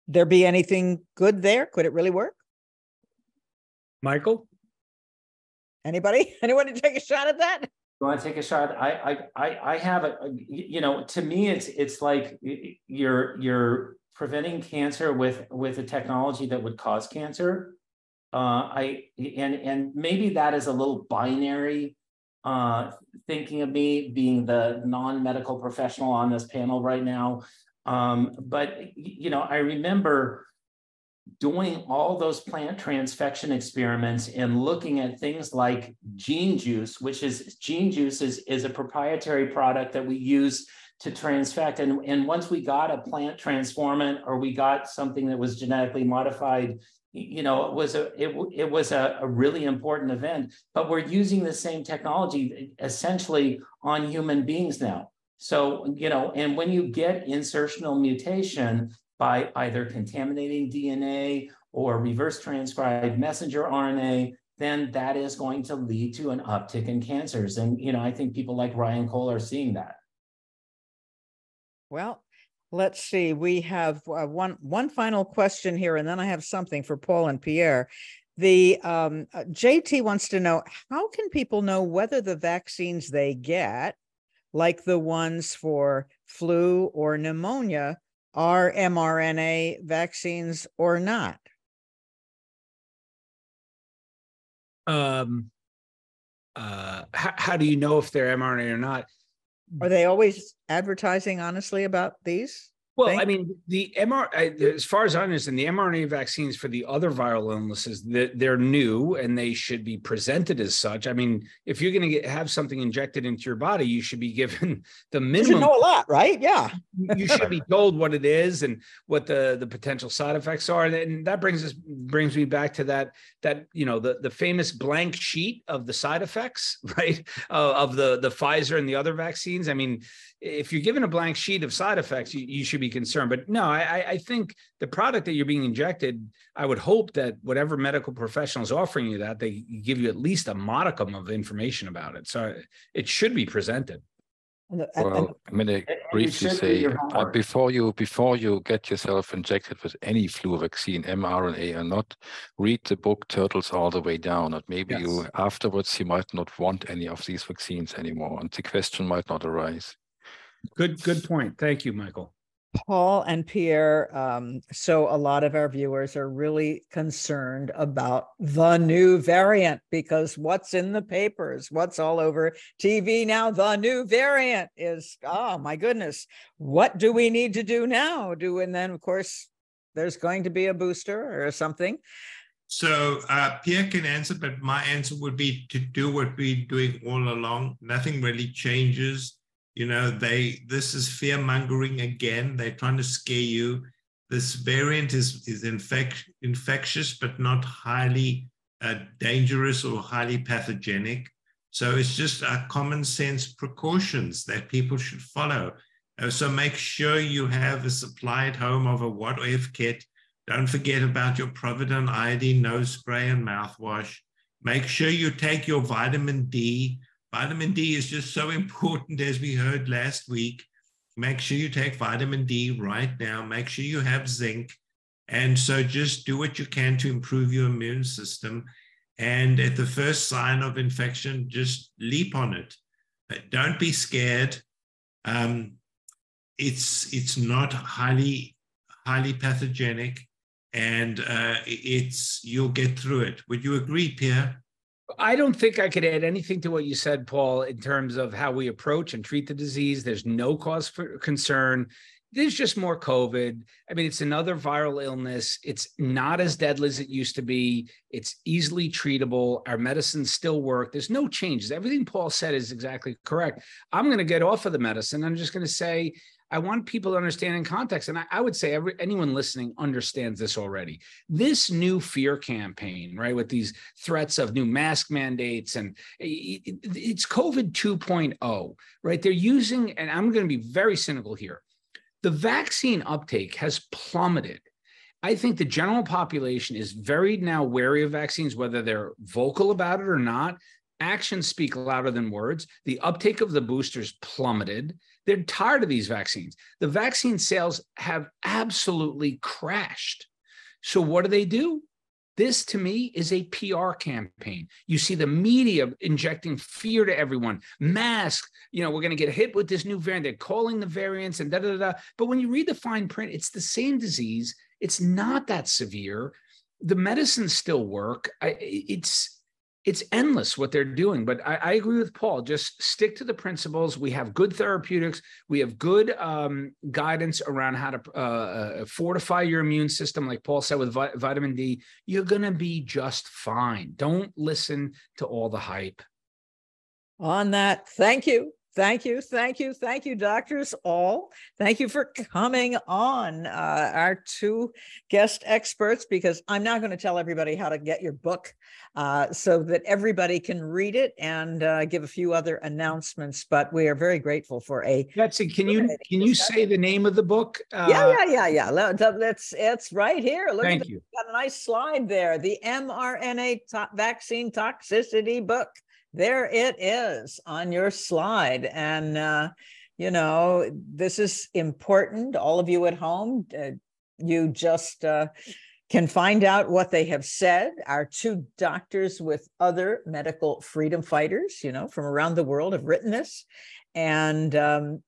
there be anything good there? Could it really work? Michael? Anybody? Anyone to take a shot at that? You want to take a shot? I I I have a you know to me it's it's like you're you're preventing cancer with with a technology that would cause cancer. Uh, I and and maybe that is a little binary uh, thinking of me being the non-medical professional on this panel right now. Um, but you know I remember doing all those plant transfection experiments and looking at things like GeneJuice, which is GeneJuice is, is a proprietary product that we use to transfect. And, and once we got a plant transformant or we got something that was genetically modified, you know, it was a it, it was a, a really important event. But we're using the same technology eh, essentially on human beings now. So, you know, and when you get insertional mutation, by either contaminating DNA or reverse transcribed messenger RNA, then that is going to lead to an uptick in cancers. And, you know, I think people like Ryan Cole are seeing that. Well, let's see. We have uh, one one final question here, and then I have something for Paul and Pierre. The um, uh, JT wants to know how can people know whether the vaccines they get, like the ones for flu or pneumonia, are mRNA vaccines or not? Um, uh, how, how do you know if they're mRNA or not? Are they always advertising honestly about these? Well, Thank I mean, the mRNA, as far as I understand, the mRNA vaccines for the other viral illnesses, they're new and they should be presented as such. I mean, if you're going to have something injected into your body, you should be given the minimum. You should know a lot, right? Yeah. you should be told what it is and what the the potential side effects are, and that brings us brings me back to that that you know the the famous blank sheet of the side effects, right? Uh, of the the Pfizer and the other vaccines. I mean, if you're given a blank sheet of side effects, you, you should be concerned. But no, I, I think the product that you're being injected, I would hope that whatever medical professional is offering you that, they give you at least a modicum of information about it. So it should be presented. Well, I'm going to briefly say uh, before you before you get yourself injected with any flu vaccine, mRNA or not, read the book Turtles All the Way Down. And maybe yes. you afterwards you might not want any of these vaccines anymore, and the question might not arise. Good, good point. Thank you, Michael. Paul and Pierre, um, so a lot of our viewers are really concerned about the new variant because what's in the papers, what's all over TV now, the new variant is, oh my goodness, what do we need to do now? Do and then, of course, there's going to be a booster or something. So uh, Pierre can answer, but my answer would be to do what we're doing all along. Nothing really changes you know, they this is fear mongering again. They're trying to scare you. This variant is is infect, infectious, but not highly uh, dangerous or highly pathogenic. So it's just a common sense precautions that people should follow. Uh, so make sure you have a supply at home of a what if kit. Don't forget about your povidone iodine nose spray and mouthwash. Make sure you take your vitamin D Vitamin D is just so important, as we heard last week. Make sure you take vitamin D right now. Make sure you have zinc. And so just do what you can to improve your immune system. And at the first sign of infection, just leap on it. Don't be scared. Um, it's it's not highly highly pathogenic, and uh, it's you'll get through it. Would you agree, Pierre? I don't think I could add anything to what you said, Paul, in terms of how we approach and treat the disease. There's no cause for concern. There's just more COVID. I mean, it's another viral illness. It's not as deadly as it used to be. It's easily treatable. Our medicines still work. There's no changes. Everything Paul said is exactly correct. I'm going to get off of the medicine. I'm just going to say I want people to understand in context. And I, I would say every, anyone listening understands this already. This new fear campaign, right, with these threats of new mask mandates, and it, it, it's COVID 2.0, right? They're using, and I'm going to be very cynical here the vaccine uptake has plummeted. I think the general population is very now wary of vaccines, whether they're vocal about it or not. Actions speak louder than words. The uptake of the boosters plummeted. They're tired of these vaccines. The vaccine sales have absolutely crashed. So, what do they do? This to me is a PR campaign. You see the media injecting fear to everyone. Mask, you know, we're going to get hit with this new variant. They're calling the variants and da da da. But when you read the fine print, it's the same disease. It's not that severe. The medicines still work. I, it's it's endless what they're doing. But I, I, agree with Paul. Just stick to the principles. We have good therapeutics. We have good um, guidance around how to uh, uh, fortify your immune system, like Paul said with vi- vitamin D. You're going to be just fine. Don't listen to all the hype. On that, thank you. Thank you, thank you, thank you, doctors all. Thank you for coming on, uh, our two guest experts, because I'm not going to tell everybody how to get your book uh, so that everybody can read it and uh, give a few other announcements. But we are very grateful for a. Betsy, can you can you say the name of the book? yeah, yeah, yeah, yeah. Let's. It's right here. Look thank you. Got a nice slide there. The mRNA to- vaccine toxicity book there it is on your slide. And, uh, you know, this is important. All of you at home, uh, you just uh, can find out what they have said. Our two doctors with other medical freedom fighters, you know, from around the world have written this. And um,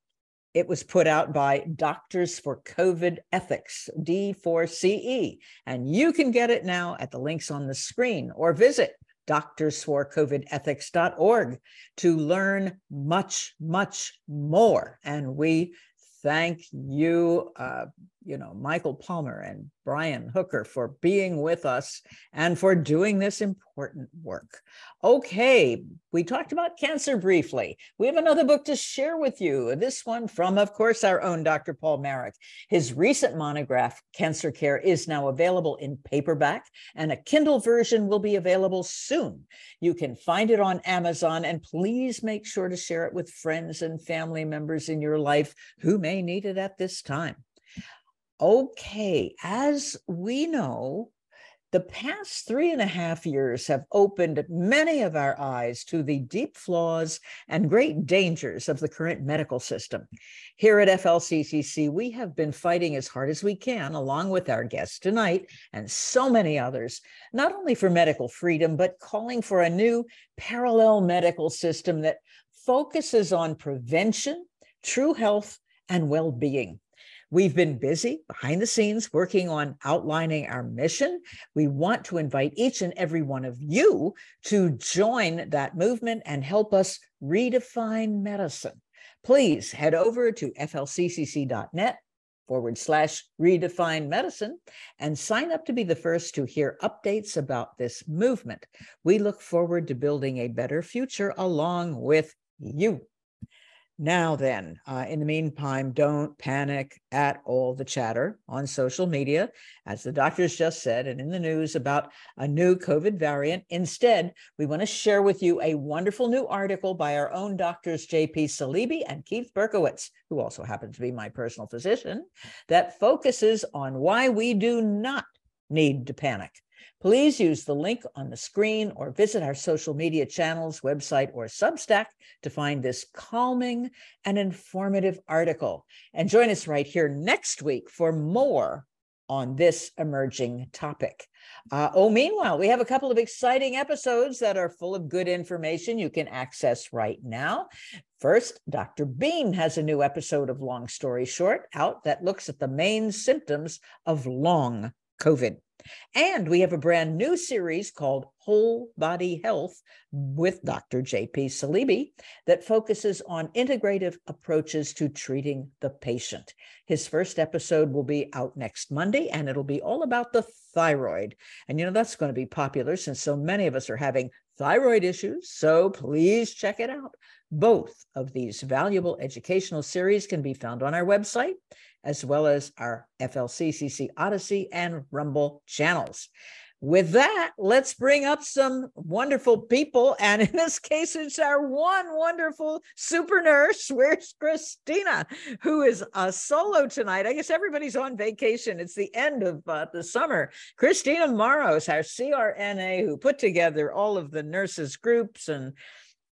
it was put out by Doctors for COVID Ethics, D4CE. And you can get it now at the links on the screen or visit doctorsforcovidethics.org to learn much, much more. And we thank you, uh, you know, Michael Palmer and Brian Hooker for being with us and for doing this important work. Okay, we talked about cancer briefly. We have another book to share with you. This one from, of course, our own Dr. Paul Marik. His recent monograph, Cancer Care, is now available in paperback, and a Kindle version will be available soon. You can find it on Amazon, and please make sure to share it with friends and family members in your life who may need it at this time. Okay, as we know, the past three and a half years have opened many of our eyes to the deep flaws and great dangers of the current medical system. Here at FLCCC, we have been fighting as hard as we can, along with our guests tonight and so many others, not only for medical freedom, but calling for a new parallel medical system that focuses on prevention, true health, and well being. We've been busy behind the scenes working on outlining our mission. We want to invite each and every one of you to join that movement and help us redefine medicine. Please head over to flccc.net forward slash redefine medicine and sign up to be the first to hear updates about this movement. We look forward to building a better future along with you. Now, then, uh, in the meantime, don't panic at all the chatter on social media, as the doctors just said, and in the news about a new COVID variant. Instead, we want to share with you a wonderful new article by our own doctors, JP Saleeby and Keith Berkowitz, who also happens to be my personal physician, that focuses on why we do not need to panic. Please use the link on the screen or visit our social media channels, website, or Substack to find this calming and informative article. And join us right here next week for more on this emerging topic. Uh, oh, meanwhile, we have a couple of exciting episodes that are full of good information you can access right now. First, Dr. Beam has a new episode of Long Story Short out that looks at the main symptoms of long COVID. And we have a brand new series called Whole Body Health with Dr. JP Saleeby that focuses on integrative approaches to treating the patient. His first episode will be out next Monday, and it'll be all about the thyroid. And you know, that's going to be popular since so many of us are having thyroid issues. So please check it out. Both of these valuable educational series can be found on our website as well as our FLCCC Odysee and Rumble channels. With that, let's bring up some wonderful people. And in this case, it's our one wonderful super nurse. Where's Christina, who is a solo tonight? I guess everybody's on vacation. It's the end of uh, the summer. Christina Maros, our CRNA, who put together all of the nurses groups and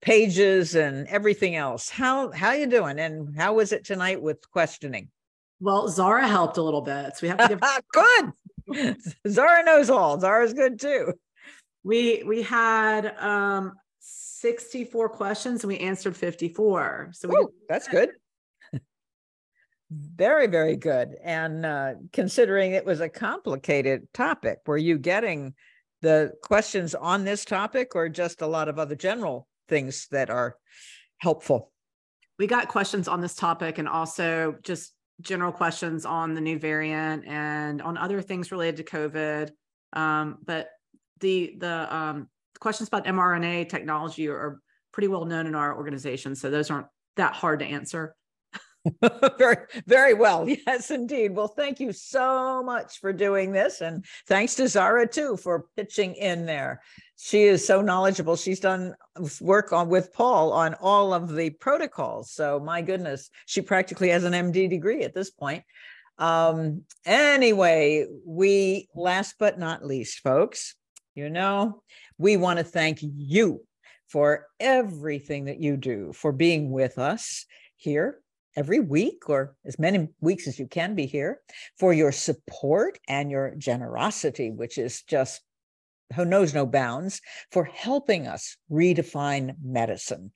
pages and everything else. How how you doing? And how was it tonight with questioning? Well, Zara helped a little bit. So we have to give good. Zara knows all. Zara's good too. We we had um 64 questions and we answered 54. So we Ooh, that's good. very, very good. And uh, considering it was a complicated topic, were you getting the questions on this topic or just a lot of other general things that are helpful? We got questions on this topic and also just general questions on the new variant and on other things related to COVID. Um, but the the um, questions about mRNA technology are, are pretty well known in our organization, so those aren't that hard to answer. very, very well. Yes, indeed. Well, thank you so much for doing this. And thanks to Zara, too, for pitching in there. She is so knowledgeable. She's done work on with Paul on all of the protocols. So, my goodness, she practically has an MD degree at this point. Um, anyway, we last but not least, folks, you know, we want to thank you for everything that you do, for being with us here every week or as many weeks as you can be here for your support and your generosity, which is just who knows no bounds for helping us redefine medicine.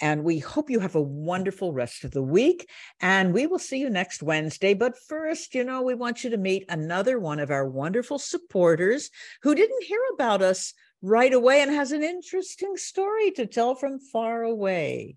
And we hope you have a wonderful rest of the week. And we will see you next Wednesday. But first, you know, we want you to meet another one of our wonderful supporters who didn't hear about us right away and has an interesting story to tell from far away.